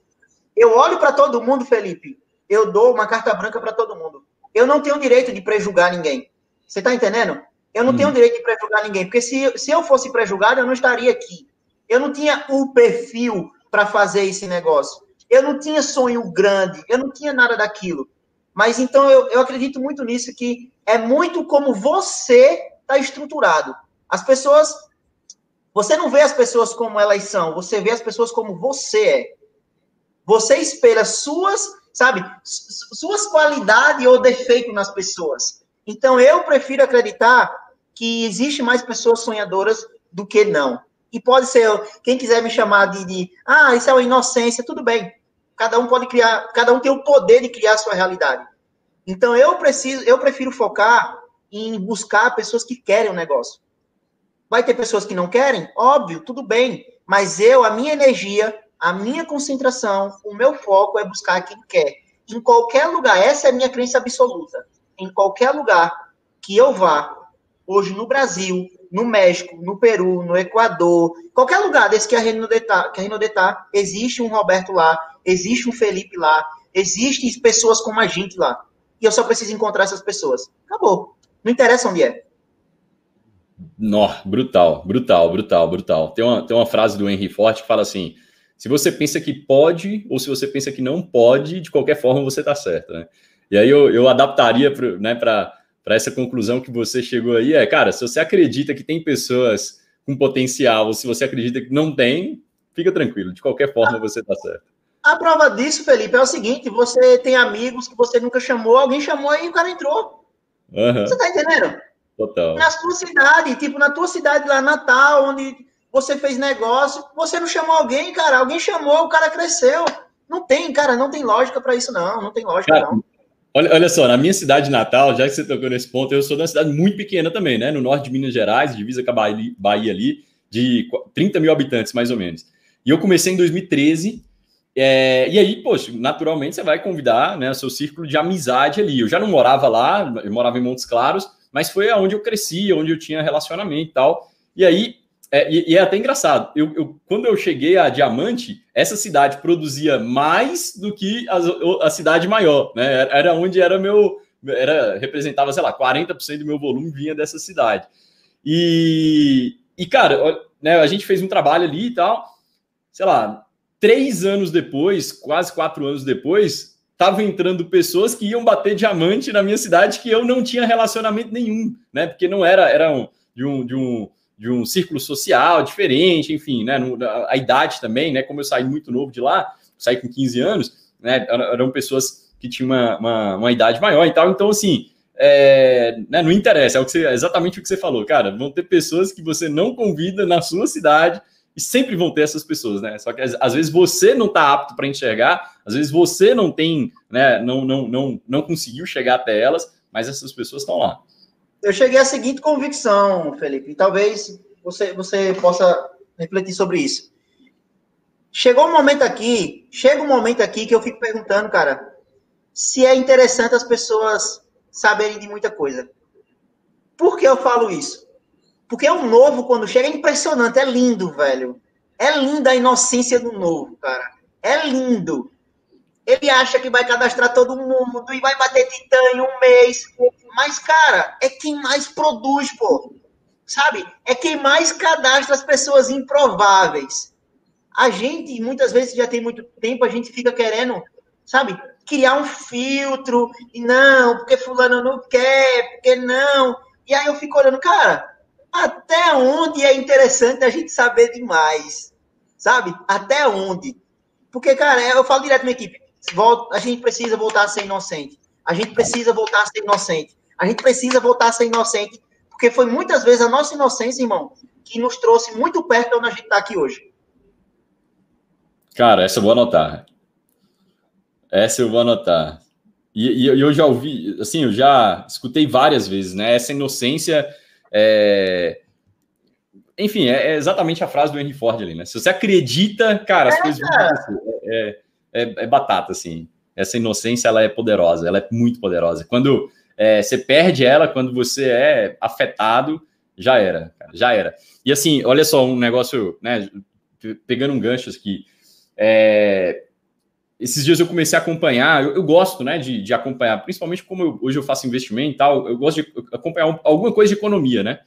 Eu olho para todo mundo, Felipe, eu dou uma carta branca para todo mundo. Eu não tenho direito de prejugar ninguém. Você está entendendo? Eu não hum. tenho direito de prejugar ninguém, porque se, se eu fosse prejugado, eu não estaria aqui. Eu não tinha o perfil para fazer esse negócio. Eu não tinha sonho grande, eu não tinha nada daquilo. Mas então eu, eu acredito muito nisso, que é muito como você está estruturado. As pessoas. Você não vê as pessoas como elas são, você vê as pessoas como você é. Você espelha suas, sabe, suas qualidades ou defeitos nas pessoas. Então eu prefiro acreditar que existe mais pessoas sonhadoras do que não. E pode ser, quem quiser me chamar de, de, ah, isso é uma inocência, tudo bem. Cada um pode criar, cada um tem o poder de criar a sua realidade. Então eu preciso, eu prefiro focar em buscar pessoas que querem o negócio. Vai ter pessoas que não querem? Óbvio, tudo bem. Mas eu, a minha energia, a minha concentração, o meu foco é buscar quem quer. Em qualquer lugar, essa é a minha crença absoluta. Em qualquer lugar que eu vá, hoje no Brasil, no México, no Peru, no Equador, qualquer lugar desse que a Renaudet está, que a tá, existe um Roberto lá, existe um Felipe lá, existem pessoas como a gente lá. E eu só preciso encontrar essas pessoas. Acabou. Não interessa onde é. Nó, brutal, brutal, brutal, brutal. Tem uma, tem uma frase do Henry Ford que fala assim: se você pensa que pode ou se você pensa que não pode, de qualquer forma você está certo, né? E aí eu, eu adaptaria para né, essa conclusão que você chegou aí é, cara, se você acredita que tem pessoas com potencial, ou se você acredita que não tem, fica tranquilo, de qualquer forma você está certo. A prova disso, Felipe, é o seguinte: você tem amigos que você nunca chamou, alguém chamou e o cara entrou. Uhum. Você tá entendendo? Total. Na sua cidade, tipo, na tua cidade lá, Natal, onde você fez negócio, você não chamou alguém, cara. Alguém chamou, o cara cresceu. Não tem, cara, não tem lógica para isso, não. Não tem lógica, cara, não. Olha, olha só, na minha cidade natal, já que você tocou nesse ponto, eu sou de uma cidade muito pequena também, né? No norte de Minas Gerais, divisa com a Bahia, Bahia ali, de 30 mil habitantes, mais ou menos. E eu comecei em 2013, é, e aí, poxa, naturalmente você vai convidar né, o seu círculo de amizade ali. Eu já não morava lá, eu morava em Montes Claros, mas foi aonde eu cresci, onde eu tinha relacionamento e tal. E aí é, e, e, é até engraçado. Eu, eu, quando eu cheguei a Diamante, essa cidade produzia mais do que a, a cidade maior, né? Era onde era meu. Era, representava, sei lá, 40% do meu volume vinha dessa cidade. E, e cara, né, a gente fez um trabalho ali e tal. Sei lá, três anos depois, quase quatro anos depois, estavam entrando pessoas que iam bater diamante na minha cidade que eu não tinha relacionamento nenhum, né? Porque não era, era um, de um. De um de um círculo social diferente, enfim, né? A idade também, né? Como eu saí muito novo de lá, saí com 15 anos, né? Eram pessoas que tinham uma, uma, uma idade maior e tal. Então, assim, é, né, não interessa, é, o que você, é exatamente o que você falou, cara. Vão ter pessoas que você não convida na sua cidade e sempre vão ter essas pessoas, né? Só que às vezes você não está apto para enxergar, às vezes você não tem, né? Não, não, não, não conseguiu chegar até elas, mas essas pessoas estão lá eu cheguei à seguinte convicção, Felipe, e talvez você, você possa refletir sobre isso. Chegou um momento aqui, chega um momento aqui que eu fico perguntando, cara, se é interessante as pessoas saberem de muita coisa. Por que eu falo isso? Porque é um novo, quando chega, é impressionante, é lindo, velho. É linda a inocência do novo, cara. É lindo. Ele acha que vai cadastrar todo mundo e vai bater titã em um mês. Mas, cara, é quem mais produz, pô. Sabe? É quem mais cadastra as pessoas improváveis. A gente, muitas vezes, já tem muito tempo, a gente fica querendo, sabe? Criar um filtro. E não, porque fulano não quer, porque não. E aí eu fico olhando, cara, até onde é interessante a gente saber demais? Sabe? Até onde? Porque, cara, eu falo direto na equipe a gente precisa voltar a ser inocente. A gente precisa voltar a ser inocente. A gente precisa voltar a ser inocente, porque foi muitas vezes a nossa inocência, irmão, que nos trouxe muito perto de onde a gente está aqui hoje. Cara, essa eu vou anotar. Essa eu vou anotar. E, e, eu já ouvi, assim, eu já escutei várias vezes, né? Essa inocência é... Enfim, é, é exatamente a frase do Henry Ford ali, né? Se você acredita, cara, as é, coisas vão acontecer. É, é, é batata, assim. Essa inocência, ela é poderosa, ela é muito poderosa. Quando é, você perde ela quando você é afetado, já era, já era. E assim, olha só um negócio, né? Pegando um gancho aqui. É, esses dias eu comecei a acompanhar, eu, eu gosto, né, de, de, acompanhar, principalmente como eu, hoje eu faço investimento e tal, eu gosto de acompanhar um, alguma coisa de economia, né?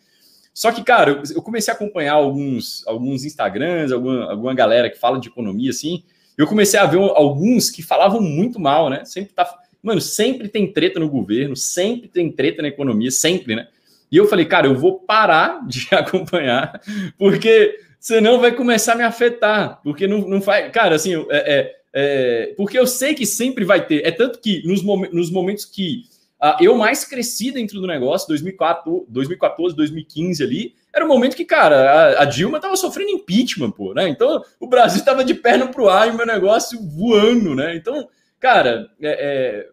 Só que, cara, eu, eu, comecei a acompanhar alguns, alguns Instagrams, alguma, alguma galera que fala de economia, assim, eu comecei a ver alguns que falavam muito mal, né? Sempre tá. Mano, sempre tem treta no governo, sempre tem treta na economia, sempre, né? E eu falei, cara, eu vou parar de acompanhar, porque senão vai começar a me afetar, porque não, não faz. Cara, assim, é, é, é, porque eu sei que sempre vai ter. É tanto que nos, mom nos momentos que uh, eu mais cresci dentro do negócio, 2004, 2014, 2015 ali, era o momento que, cara, a, a Dilma tava sofrendo impeachment, pô, né? Então o Brasil tava de perna pro ar e o meu negócio voando, né? Então, cara, é,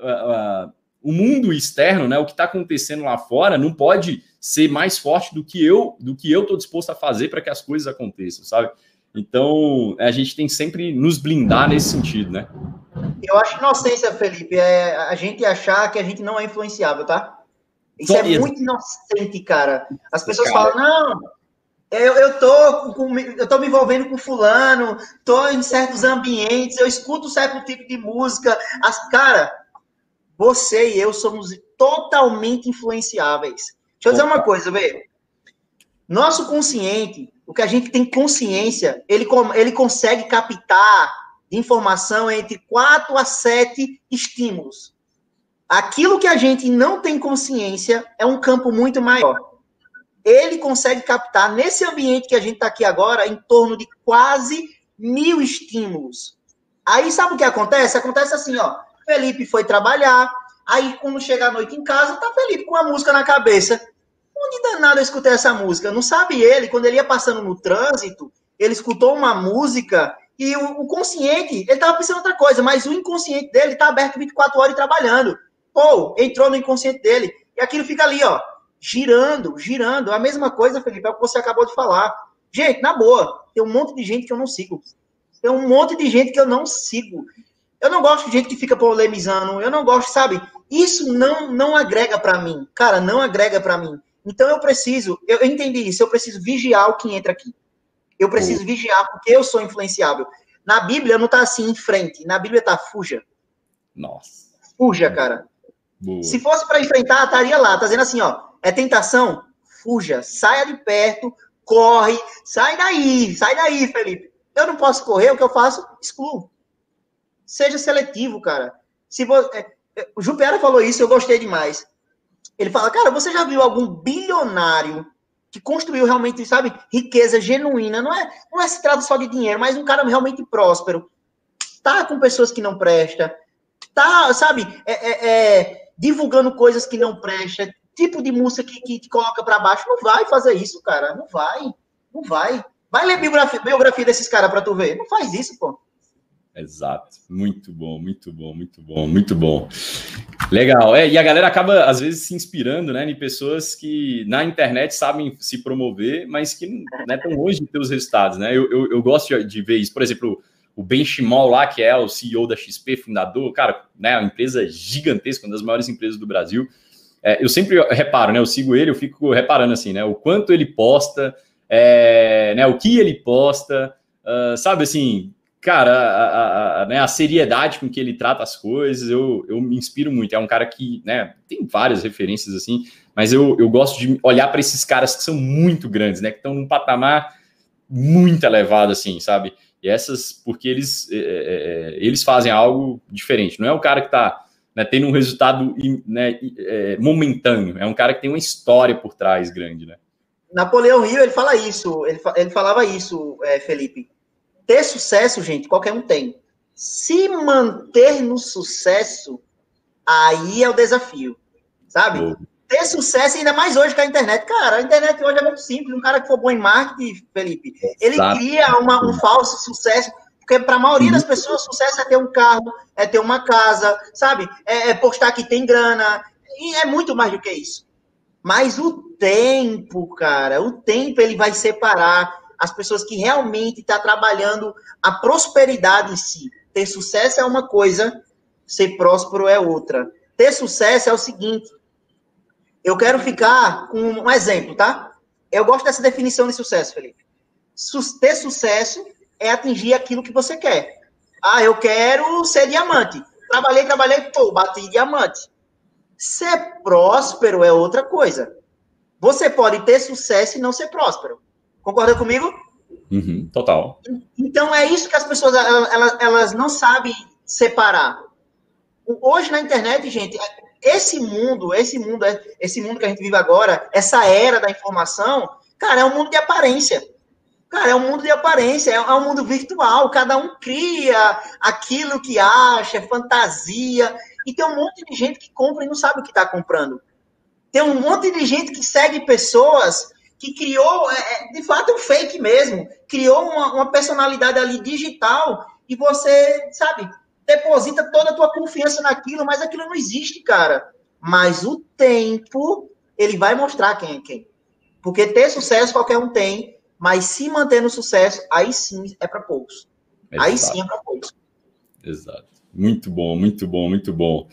é o mundo externo, né, o que está acontecendo lá fora, não pode ser mais forte do que eu, do que eu estou disposto a fazer para que as coisas aconteçam, sabe? Então, a gente tem sempre nos blindar nesse sentido, né? Eu acho inocência, Felipe, é a gente achar que a gente não é influenciável, tá? Isso Só é muito inocente, cara. As pessoas cara. falam, não, eu, eu, tô com, eu tô me envolvendo com fulano, tô em certos ambientes, eu escuto certo tipo de música. As, cara, você e eu somos totalmente influenciáveis. Deixa eu dizer uma coisa, vê. Nosso consciente, o que a gente tem consciência, ele, ele consegue captar informação entre 4 a 7 estímulos. Aquilo que a gente não tem consciência é um campo muito maior. Ele consegue captar, nesse ambiente que a gente está aqui agora, em torno de quase mil estímulos. Aí sabe o que acontece? Acontece assim, ó. Felipe foi trabalhar, aí quando chega a noite em casa, tá Felipe com a música na cabeça. Onde danado eu escutei essa música? Não sabe ele, quando ele ia passando no trânsito, ele escutou uma música e o, o consciente, ele tava pensando outra coisa, mas o inconsciente dele tá aberto 24 horas trabalhando. Pô, entrou no inconsciente dele. E aquilo fica ali, ó, girando, girando. A mesma coisa, Felipe, é o que você acabou de falar. Gente, na boa, tem um monte de gente que eu não sigo. Tem um monte de gente que eu não sigo. Eu não gosto de gente que fica polemizando. Eu não gosto, sabe? Isso não não agrega para mim. Cara, não agrega para mim. Então eu preciso, eu, eu, entendi isso, eu preciso vigiar o que entra aqui. Eu preciso vigiar porque eu sou influenciável. Na Bíblia não tá assim em frente, na Bíblia tá fuja. Nossa. Fuja, cara. Boa. Se fosse para enfrentar, estaria lá, tá dizendo assim, ó, é tentação? Fuja, saia de perto, corre, sai daí, sai daí, Felipe. Eu não posso correr, o que eu faço? Excluo. Seja seletivo, cara. Se você, é, é, o Jupiara falou isso, eu gostei demais. Ele fala, cara, você já viu algum bilionário que construiu realmente, sabe, riqueza genuína? Não é, não é se trata só de dinheiro, mas um cara realmente próspero. Tá com pessoas que não prestam, tá, sabe, é, é, é, divulgando coisas que não prestam, tipo de música que, que te coloca para baixo. Não vai fazer isso, cara. Não vai. Não vai. Vai ler biografia, biografia desses caras para tu ver. Não faz isso, pô. Exato. Muito bom, muito bom, muito bom, muito bom. Legal. É, e a galera acaba, às vezes, se inspirando né, em pessoas que na internet sabem se promover, mas que não estão né, longe de ter os resultados. Né? Eu, eu, eu gosto de, ver isso. Por exemplo, o Ben Shimol lá, que é o CEO da XP, fundador, cara, né, uma empresa gigantesca, uma das maiores empresas do Brasil. É, eu sempre reparo, né? Eu sigo ele, eu fico reparando assim, né? O quanto ele posta, é, né, o que ele posta, uh, sabe assim, cara, a, a, a, né, a, seriedade com que ele trata as coisas, eu, eu me inspiro muito. É um cara que, né, tem várias referências assim, mas eu, eu gosto de olhar para esses caras que são muito grandes, né, que estão num patamar muito elevado, assim, sabe? E essas, porque eles, é, é, é eles fazem algo diferente. Não é o cara que está né, tendo um resultado né, é, momentâneo, é um cara que tem uma história por trás grande, né? Napoleão Rio, ele fala isso, ele, ele falava isso, é, Felipe ter sucesso, gente, qualquer um tem. Se manter no sucesso, aí é o desafio, sabe? Oh. Ter sucesso, ainda mais hoje com a internet. Cara, a internet hoje é muito simples. Um cara que for bom em marketing, Felipe, ele cria uma, um falso sucesso. Porque para a maioria das uhum. pessoas, sucesso é ter um carro, é ter uma casa, sabe? É, é postar que tem grana. E é muito mais do que isso. Mas o tempo, cara, o tempo ele vai separar as pessoas que realmente estão tá trabalhando a prosperidade em si. Ter sucesso é uma coisa, ser próspero é outra. Ter sucesso é o seguinte. Eu quero ficar com um exemplo, tá? Eu gosto dessa definição de sucesso, Felipe. ter sucesso é atingir aquilo que você quer. Ah, eu quero ser diamante. Trabalhei, trabalhei, pô, bati diamante. Ser próspero é outra coisa. Você pode ter sucesso e não ser próspero. Concorda comigo? Uhum, total. Então é isso que as pessoas elas, elas não sabem separar. Hoje na internet, gente, esse mundo, esse mundo, esse mundo que a gente vive agora, essa era da informação, cara, é um mundo de aparência. Cara, é um mundo de aparência, é um mundo virtual. Cada um cria aquilo que acha, é fantasia. E tem um monte de gente que compra e não sabe o que está comprando. Tem um monte de gente que segue pessoas que criou, é, é, de fato, um fake mesmo. Criou uma, uma personalidade ali digital e você, sabe, deposita toda a tua confiança naquilo, mas aquilo não existe, cara. Mas o tempo, ele vai mostrar quem é quem. Porque ter sucesso qualquer um tem, mas se manter no sucesso, aí sim é para poucos. Exato. Aí sim é para poucos. Exato. Muito bom, muito bom, muito bom.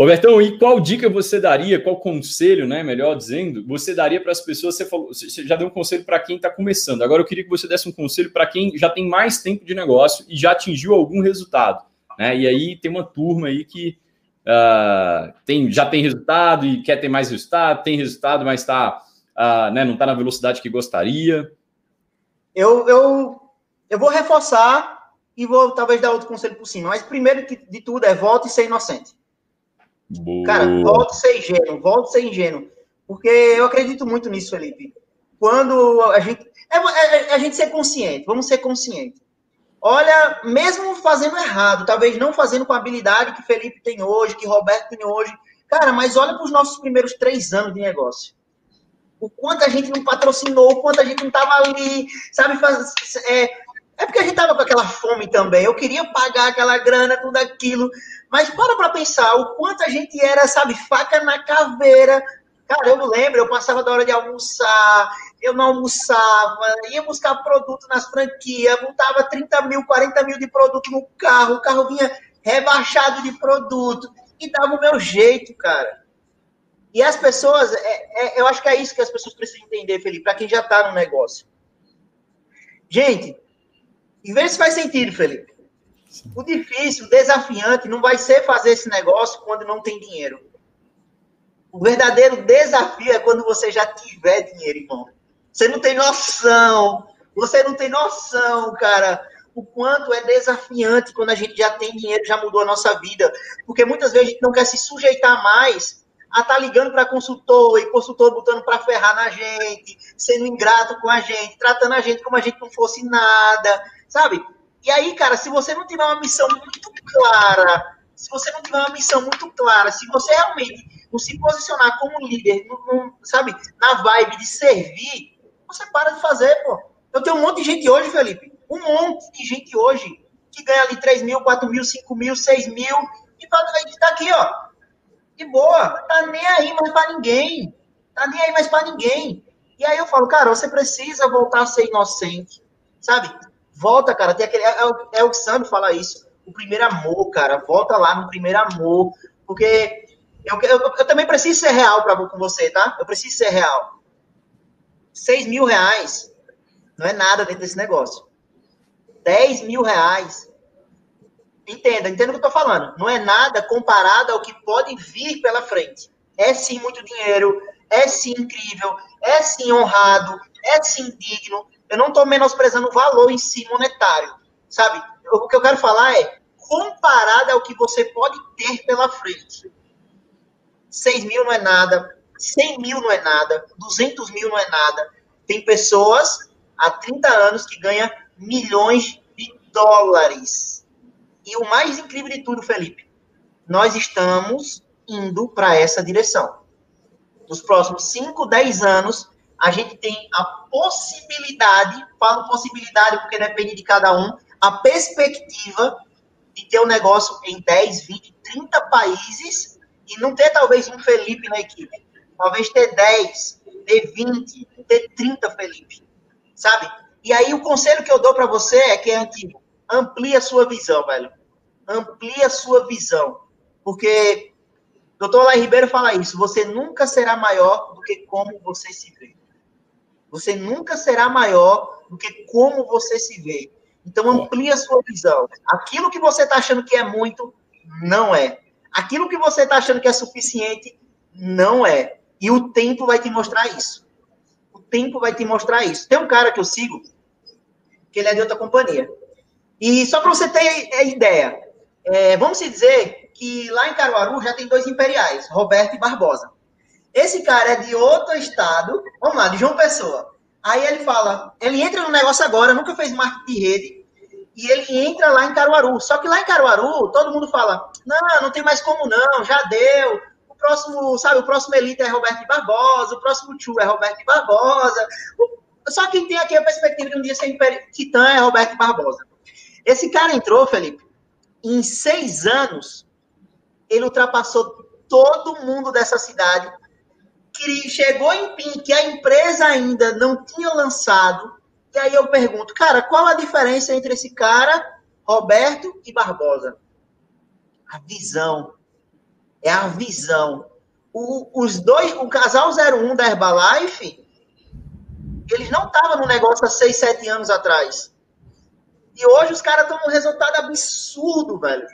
Robertão, e qual dica você daria, qual conselho, né, melhor dizendo, você daria para as pessoas? Você, falou, você já deu um conselho para quem está começando. Agora eu queria que você desse um conselho para quem já tem mais tempo de negócio e já atingiu algum resultado. Né? E aí tem uma turma aí que uh, tem, já tem resultado e quer ter mais resultado, tem resultado, mas tá, né, não está na velocidade que gostaria. Eu, eu, eu vou reforçar e vou talvez dar outro conselho por cima. Mas primeiro de tudo é volte e ser inocente. Boa. Cara, volte ser ingênuo, volte ser ingênuo. Porque eu acredito muito nisso, Felipe. Quando a gente. É, é, é a gente ser consciente, vamos ser conscientes. Olha, mesmo fazendo errado, talvez não fazendo com a habilidade que Felipe tem hoje, que Roberto tem hoje. Cara, mas olha para os nossos primeiros três anos de negócio. O quanto a gente não patrocinou, o quanto a gente não estava ali, sabe? Faz, é, é porque a gente estava com aquela fome também. Eu queria pagar aquela grana, tudo aquilo. Mas para para pensar o quanto a gente era, sabe, faca na caveira. Cara, eu lembro, eu passava da hora de almoçar, eu não almoçava, ia buscar produto nas franquias, botava 30 mil, 40 mil de produto no carro, o carro vinha rebaixado de produto, e dava o meu jeito, cara. E as pessoas, é, é, eu acho que é isso que as pessoas precisam entender, Felipe, para quem já está no negócio. Gente, e vê se faz sentido, Felipe. O difícil, o desafiante, não vai ser fazer esse negócio quando não tem dinheiro. O verdadeiro desafio é quando você já tiver dinheiro, irmão. Você não tem noção. Você não tem noção, cara, o quanto é desafiante quando a gente já tem dinheiro, já mudou a nossa vida. Porque muitas vezes a gente não quer se sujeitar mais a tá ligando para consultor e consultor botando para ferrar na gente, sendo ingrato com a gente, tratando a gente como a gente não fosse nada, sabe? E aí, cara, se você não tiver uma missão muito clara, se você não tiver uma missão muito clara, se você realmente não se posicionar como líder, não, não, sabe, na vibe de servir, você para de fazer, pô. Eu tenho um monte de gente hoje, Felipe, um monte de gente hoje que ganha ali 3 mil, 4 mil, 5 mil, 6 mil, e tá aqui, ó, de boa, tá nem aí mais pra ninguém, tá nem aí mais pra ninguém. E aí eu falo, cara, você precisa voltar a ser inocente, sabe? Volta, cara, tem aquele, é, é, é o Sandro fala isso, o primeiro amor, cara, volta lá no primeiro amor, porque eu, eu, eu também preciso ser real pra, com você, tá? Eu preciso ser real. 6 mil reais não é nada dentro desse negócio. 10 mil reais. Entenda, entenda o que eu tô falando. Não é nada comparado ao que pode vir pela frente. É sim muito dinheiro, é sim incrível, é sim honrado, é sim digno. Eu não estou menosprezando o valor em si monetário, sabe? O que eu quero falar é comparado ao que você pode ter pela frente. 6 mil não é nada, 100 mil não é nada, 200 mil não é nada. Tem pessoas há 30 anos que ganham milhões de dólares. E o mais incrível de tudo, Felipe, nós estamos indo para essa direção. Nos próximos 5, 10 anos, a gente tem a possibilidade, falo possibilidade porque depende de cada um, a perspectiva de ter um negócio em 10, 20, 30 países e não ter talvez um Felipe na equipe. Talvez ter 10, ter 20, ter 30 Felipe. Sabe? E aí o conselho que eu dou para você é que é antigo. Amplie a sua visão, velho. Amplie a sua visão. Porque Doutor Lai Ribeiro fala isso. Você nunca será maior do que como você se vê. Você nunca será maior do que como você se vê. Então amplie a sua visão. Aquilo que você está achando que é muito, não é. Aquilo que você está achando que é suficiente, não é. E o tempo vai te mostrar isso. O tempo vai te mostrar isso. Tem um cara que eu sigo, que ele é de outra companhia. E só para você ter ideia, é, vamos dizer que lá em Caruaru já tem dois imperiais, Roberto e Barbosa. Esse cara é de outro estado, vamos lá, de João Pessoa. Aí ele fala, ele entra no negócio agora, nunca fez marketing de rede, e ele entra lá em Caruaru. Só que lá em Caruaru, todo mundo fala, não, não tem mais como não, já deu. O próximo, sabe, o próximo Elite é Roberto Barbosa, o próximo Chu é Roberto Barbosa. Só quem tem aqui a perspectiva de um dia ser Titã é Roberto Barbosa. Esse cara entrou, Felipe, em seis anos, ele ultrapassou todo mundo dessa cidade, chegou em PIN, que a empresa ainda não tinha lançado, e aí eu pergunto, cara, qual a diferença entre esse cara, Roberto e Barbosa? A visão. É a visão. O, os dois, o casal 01 da Herbalife, eles não estavam no negócio há 6, 7 anos atrás. E hoje os caras estão num resultado absurdo, velho.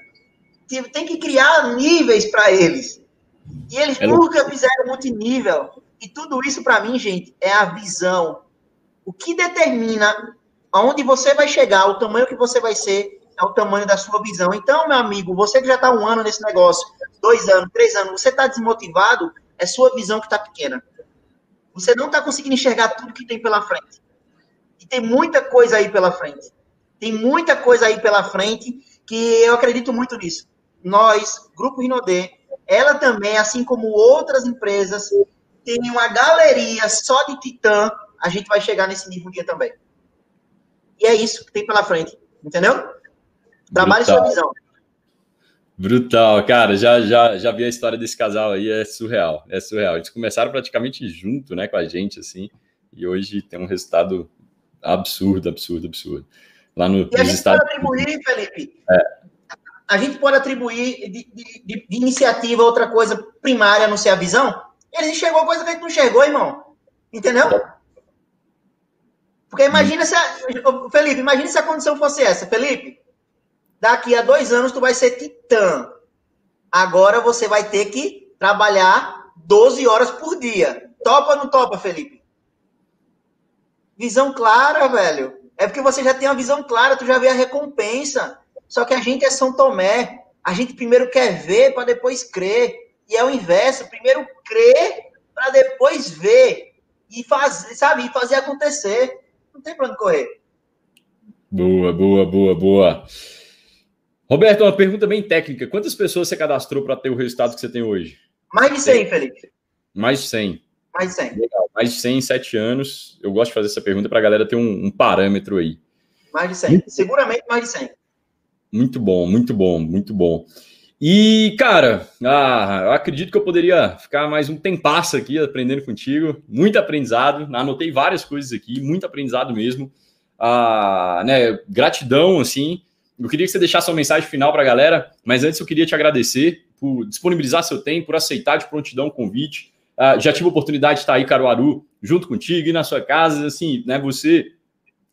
Tem que criar níveis para eles. E eles é nunca fizeram multinível. E tudo isso, para mim, gente, é a visão. O que determina aonde você vai chegar, o tamanho que você vai ser, é o tamanho da sua visão. Então, meu amigo, você que já está um ano nesse negócio, dois anos, três anos, você está desmotivado, é sua visão que está pequena. Você não está conseguindo enxergar tudo que tem pela frente. E tem muita coisa aí pela frente. Tem muita coisa aí pela frente que eu acredito muito nisso. Nós, Grupo Rinodê, ela também, assim como outras empresas, tem uma galeria só de titã, a gente vai chegar nesse nível um dia também. E é isso que tem pela frente, entendeu? Trabalhe Brutal. sua visão. Brutal, cara, já, já, já vi a história desse casal aí, é surreal, é surreal. Eles começaram praticamente junto, né, com a gente, assim, e hoje tem um resultado absurdo, absurdo, absurdo lá no, e a gente Estados pode atribuir, Felipe, é. a gente pode atribuir de, de, de, iniciativa outra coisa primária, não ser a visão? Ele enxergou coisa que a gente não enxergou, irmão. Entendeu? Porque imagina se a, Felipe, imagina se a condição fosse essa, Felipe. Daqui a dois anos tu vai ser titã. Agora você vai ter que trabalhar 12 horas por dia. Topa ou não topa, Felipe? Visão clara, velho. É porque você já tem uma visão clara, tu já vê a recompensa. Só que a gente é São Tomé. A gente primeiro quer ver para depois crer. E é o inverso. Primeiro crer para depois ver. E fazer, sabe? E fazer acontecer. Não tem para onde correr. Boa, boa, boa, boa. Roberto, uma pergunta bem técnica. Quantas pessoas você cadastrou para ter o resultado que você tem hoje? Mais de 100, Felipe. Mais de 100. Mais de 100. Legal. Mais de 100 em 7 anos. Eu gosto de fazer essa pergunta para a galera ter um, um, parâmetro aí. Mais de 100. Muito... Seguramente mais de 100. Muito bom, muito bom, muito bom. E, cara, ah, eu acredito que eu poderia ficar mais um tempasso aqui aprendendo contigo. Muito aprendizado. Anotei várias coisas aqui, muito aprendizado mesmo. Ah, né, gratidão, assim. Eu queria que você deixasse uma mensagem final para a galera, mas antes eu queria te agradecer por disponibilizar seu tempo, por aceitar de prontidão o convite. Uh, já tive a oportunidade de estar aí, Caruaru, junto contigo e na sua casa. Assim, né? Você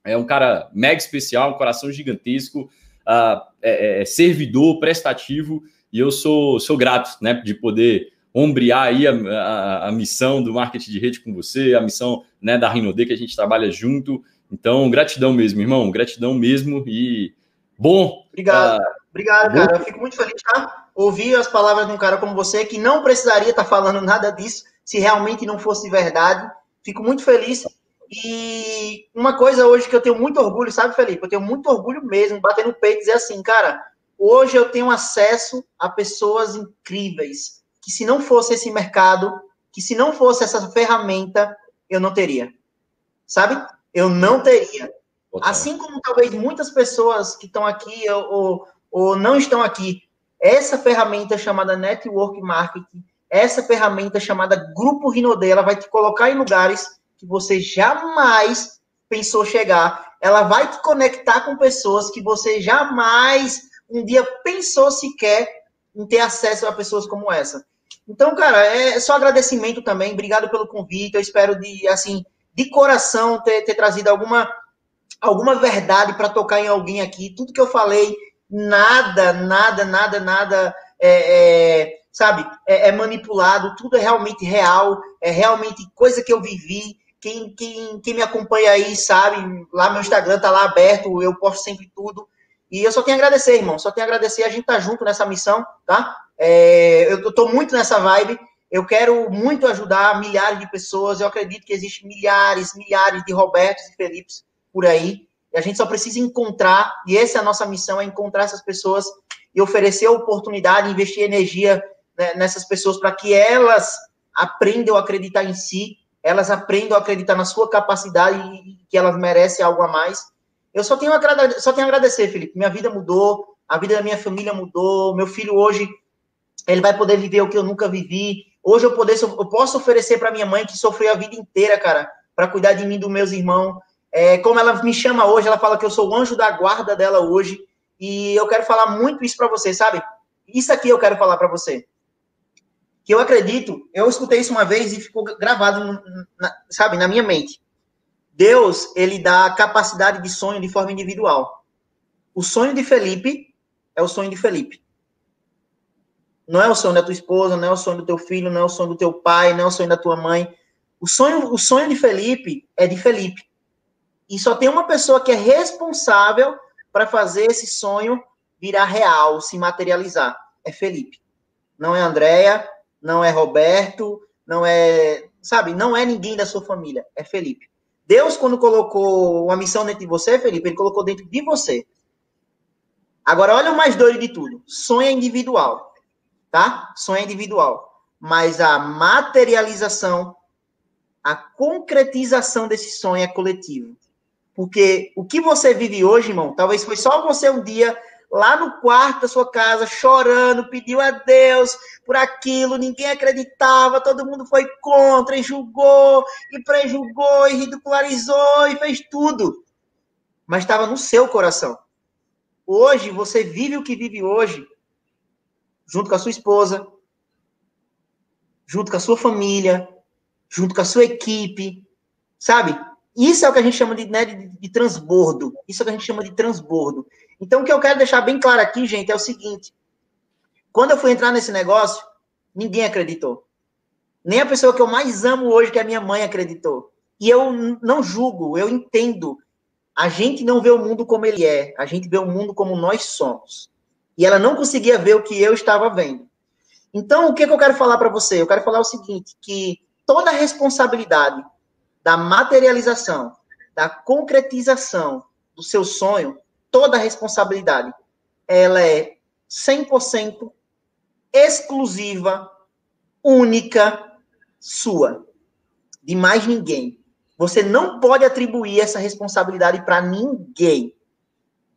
é um cara mega especial, um coração gigantesco, uh, é, é, servidor, prestativo, e eu sou, sou grato, né, de poder ombrear aí a, a, a, missão do marketing de rede com você, a missão né, da Rinode que a gente trabalha junto. Então, gratidão mesmo, irmão, gratidão mesmo e bom. Obrigado, uh, obrigado, bom. cara. Eu fico muito feliz, tá? Ouvir as palavras de um cara como você que não precisaria estar falando nada disso, se realmente não fosse verdade. Fico muito feliz. E uma coisa hoje que eu tenho muito orgulho, sabe, Felipe? Eu tenho muito orgulho mesmo, bater no peito e dizer assim, cara, hoje eu tenho acesso a pessoas incríveis, que se não fosse esse mercado, que se não fosse essa ferramenta, eu não teria. Sabe? Eu não teria. Assim como talvez muitas pessoas que estão aqui ou, ou, ou não estão aqui, essa ferramenta chamada Network Marketing essa ferramenta chamada Grupo Rinode, ela vai te colocar em lugares que você jamais pensou chegar. Ela vai te conectar com pessoas que você jamais um dia pensou sequer em ter acesso a pessoas como essa. Então, cara, é só agradecimento também. Obrigado pelo convite. Eu espero de, assim, de coração ter, ter trazido alguma, alguma verdade para tocar em alguém aqui. Tudo que eu falei, nada, nada, nada, nada, é, é sabe, é, é manipulado. Tudo é realmente real. É realmente coisa que eu vivi. Quem, quem, quem me acompanha aí sabe, lá meu Instagram tá lá aberto, eu posto sempre tudo. E eu só tenho a agradecer, irmão. Só tenho a agradecer. A gente tá junto nessa missão, tá? É, eu estou muito nessa vibe. Eu quero muito ajudar milhares de pessoas. Eu acredito que existem milhares, milhares de Robertos e Felipes por aí. E a gente só precisa encontrar, e essa é a nossa missão, é encontrar essas pessoas e oferecer oportunidade, investir energia né, nessas pessoas para que elas aprendam a acreditar em si, elas aprendam a acreditar na sua capacidade e que elas merecem algo a mais. Eu só tenho, só tenho a agradecer, Felipe. Minha vida mudou, a vida da minha família mudou. Meu filho hoje ele vai poder viver o que eu nunca vivi. Hoje eu, poder, eu posso oferecer para minha mãe, que sofreu a vida inteira, cara, para cuidar de mim dos meus irmãos. É, como ela me chama hoje, ela fala que eu sou o anjo da guarda dela hoje. E eu quero falar muito isso para você, sabe? Isso aqui eu quero falar para você. Que eu acredito, eu escutei isso uma vez e ficou gravado, na, sabe, na minha mente. Deus, ele dá capacidade de sonho de forma individual. O sonho de Felipe é o sonho de Felipe. Não é o sonho da tua esposa, não é o sonho do teu filho, não é o sonho do teu pai, não é o sonho da tua mãe. O sonho, o sonho de Felipe é de Felipe. E só tem uma pessoa que é responsável para fazer esse sonho virar real, se materializar. É Felipe. Não é Andréia, não é Roberto, não é, sabe, não é ninguém da sua família, é Felipe. Deus, quando colocou uma missão dentro de você, Felipe, ele colocou dentro de você. Agora, olha o mais doido de tudo: sonho é individual tá? Sonho é individual. Mas a materialização, a concretização desse sonho é coletivo. Porque o que você vive hoje, irmão, talvez foi só você um dia lá no quarto da sua casa, chorando, pediu a Deus por aquilo, ninguém acreditava, todo mundo foi contra, e julgou, e prejulgou, e ridicularizou, e fez tudo. Mas estava no seu coração. Hoje, você vive o que vive hoje, junto com a sua esposa, junto com a sua família, junto com a sua equipe, sabe? Isso é o que a gente chama de, né, de, de, transbordo. Isso é o que a gente chama de transbordo. Então, o que eu quero deixar bem claro aqui, gente, é o seguinte: quando eu fui entrar nesse negócio, ninguém acreditou. Nem a pessoa que eu mais amo hoje, que é a minha mãe, acreditou. E eu não julgo, eu entendo. A gente não vê o mundo como ele é, a gente vê o mundo como nós somos. E ela não conseguia ver o que eu estava vendo. Então, o que, que eu quero falar para você? Eu quero falar o seguinte, que toda responsabilidade da materialização, da concretização do seu sonho, toda a responsabilidade, ela é 100% exclusiva, única, sua. De mais ninguém. Você não pode atribuir essa responsabilidade para ninguém.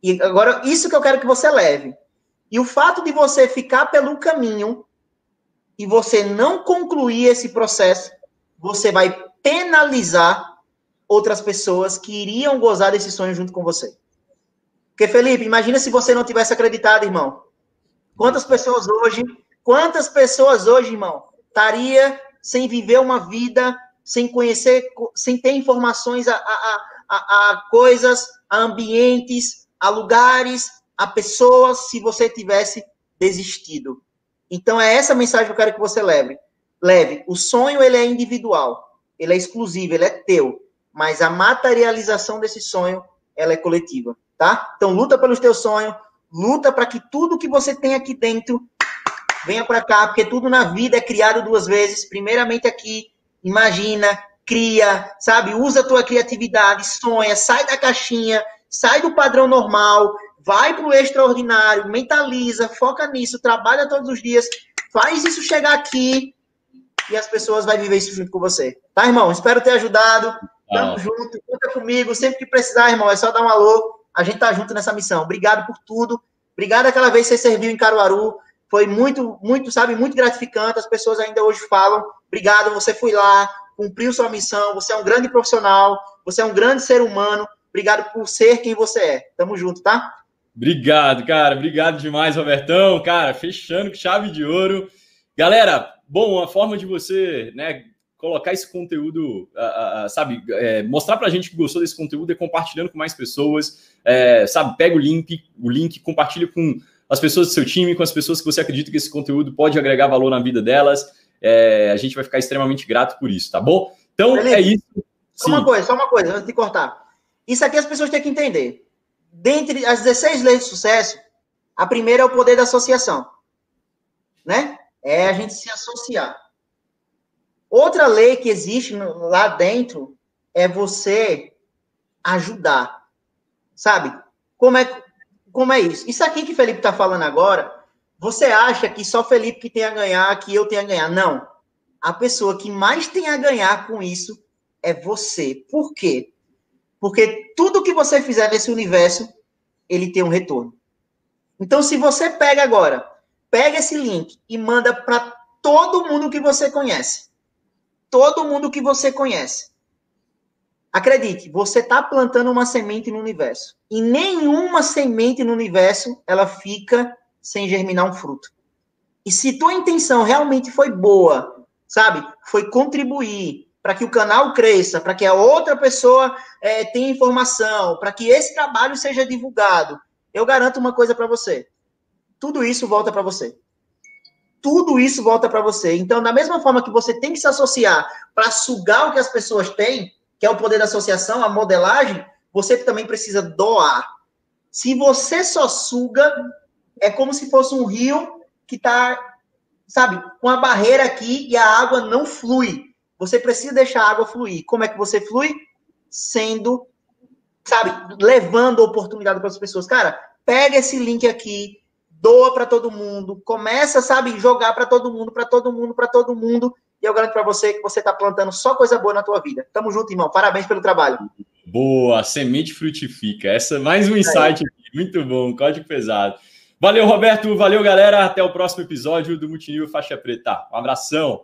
E agora, isso que eu quero que você leve. E o fato de você ficar pelo caminho e você não concluir esse processo, você vai penalizar outras pessoas que iriam gozar desse sonho junto com você. Porque, Felipe, imagina se você não tivesse acreditado, irmão. Quantas pessoas hoje, quantas pessoas hoje, irmão, estaria sem viver uma vida, sem conhecer, sem ter informações a, a, a, a coisas, a ambientes, a lugares, a pessoa se você tivesse desistido. Então é essa mensagem que eu quero que você leve. Leve. O sonho ele é individual, ele é exclusivo, ele é teu, mas a materialização desse sonho ela é coletiva, tá? Então luta pelos teus sonhos, luta para que tudo que você tem aqui dentro venha para cá, porque tudo na vida é criado duas vezes. Primeiramente aqui, imagina, cria, sabe? Usa a tua criatividade, sonha, sai da caixinha, sai do padrão normal, vai para o extraordinário, mentaliza, foca nisso, trabalha todos os dias, faz isso chegar aqui e as pessoas vão viver isso junto com você. Tá, irmão? Espero ter ajudado. Tamo ah. junto, conta comigo. Sempre que precisar, irmão, é só dar um alô. A gente tá junto nessa missão. Obrigado por tudo. Obrigado aquela vez que você serviu em Caruaru. Foi muito, muito, sabe, muito gratificante. As pessoas ainda hoje falam. Obrigado, você foi lá, cumpriu sua missão. Você é um grande profissional. Você é um grande ser humano. Obrigado por ser quem você é. Tamo junto, tá? Obrigado, cara. Obrigado demais, Robertão. Cara, fechando com chave de ouro. Galera, bom, a forma de você, né, colocar esse conteúdo, uh, uh, sabe, é, mostrar para a gente que gostou desse conteúdo é compartilhando com mais pessoas, é, sabe, pega o link, o link, compartilha com as pessoas do seu time, com as pessoas que você acredita que esse conteúdo pode agregar valor na vida delas. É, a gente vai ficar extremamente grato por isso, tá bom? Então Felipe, é isso. Só uma coisa, só uma coisa, antes de cortar. Isso aqui as pessoas têm que entender. Dentre as 16 leis de sucesso, a primeira é o poder da associação. Né? É a gente se associar. Outra lei que existe lá dentro é você ajudar. Sabe? Como é, como é isso? Isso aqui que Felipe está falando agora, você acha que só Felipe que tem a ganhar, que eu tenho a ganhar? Não. A pessoa que mais tem a ganhar com isso é você. Por quê? Porque tudo que você fizer nesse universo, ele tem um retorno. Então, se você pega agora, pega esse link e manda para todo mundo que você conhece. Todo mundo que você conhece. Acredite, você está plantando uma semente no universo. E nenhuma semente no universo ela fica sem germinar um fruto. E se tua intenção realmente foi boa, sabe? Foi contribuir para que o canal cresça, para que a outra pessoa é, tenha informação, para que esse trabalho seja divulgado, eu garanto uma coisa para você: tudo isso volta para você. Tudo isso volta para você. Então, da mesma forma que você tem que se associar para sugar o que as pessoas têm, que é o poder da associação, a modelagem, você também precisa doar. Se você só suga, é como se fosse um rio que está, sabe, com a barreira aqui e a água não flui. Você precisa deixar a água fluir. Como é que você flui? Sendo, sabe, levando oportunidade para as pessoas. Cara, pega esse link aqui, doa para todo mundo, começa, sabe, jogar para todo mundo, para todo mundo, para todo mundo. E eu garanto para você que você está plantando só coisa boa na tua vida. Tamo junto, irmão. Parabéns pelo trabalho. Boa, semente frutifica. Essa é mais um insight aqui. Muito bom, código pesado. Valeu, Roberto. Valeu, galera. Até o próximo episódio do Multinil Faixa Preta. Um abração.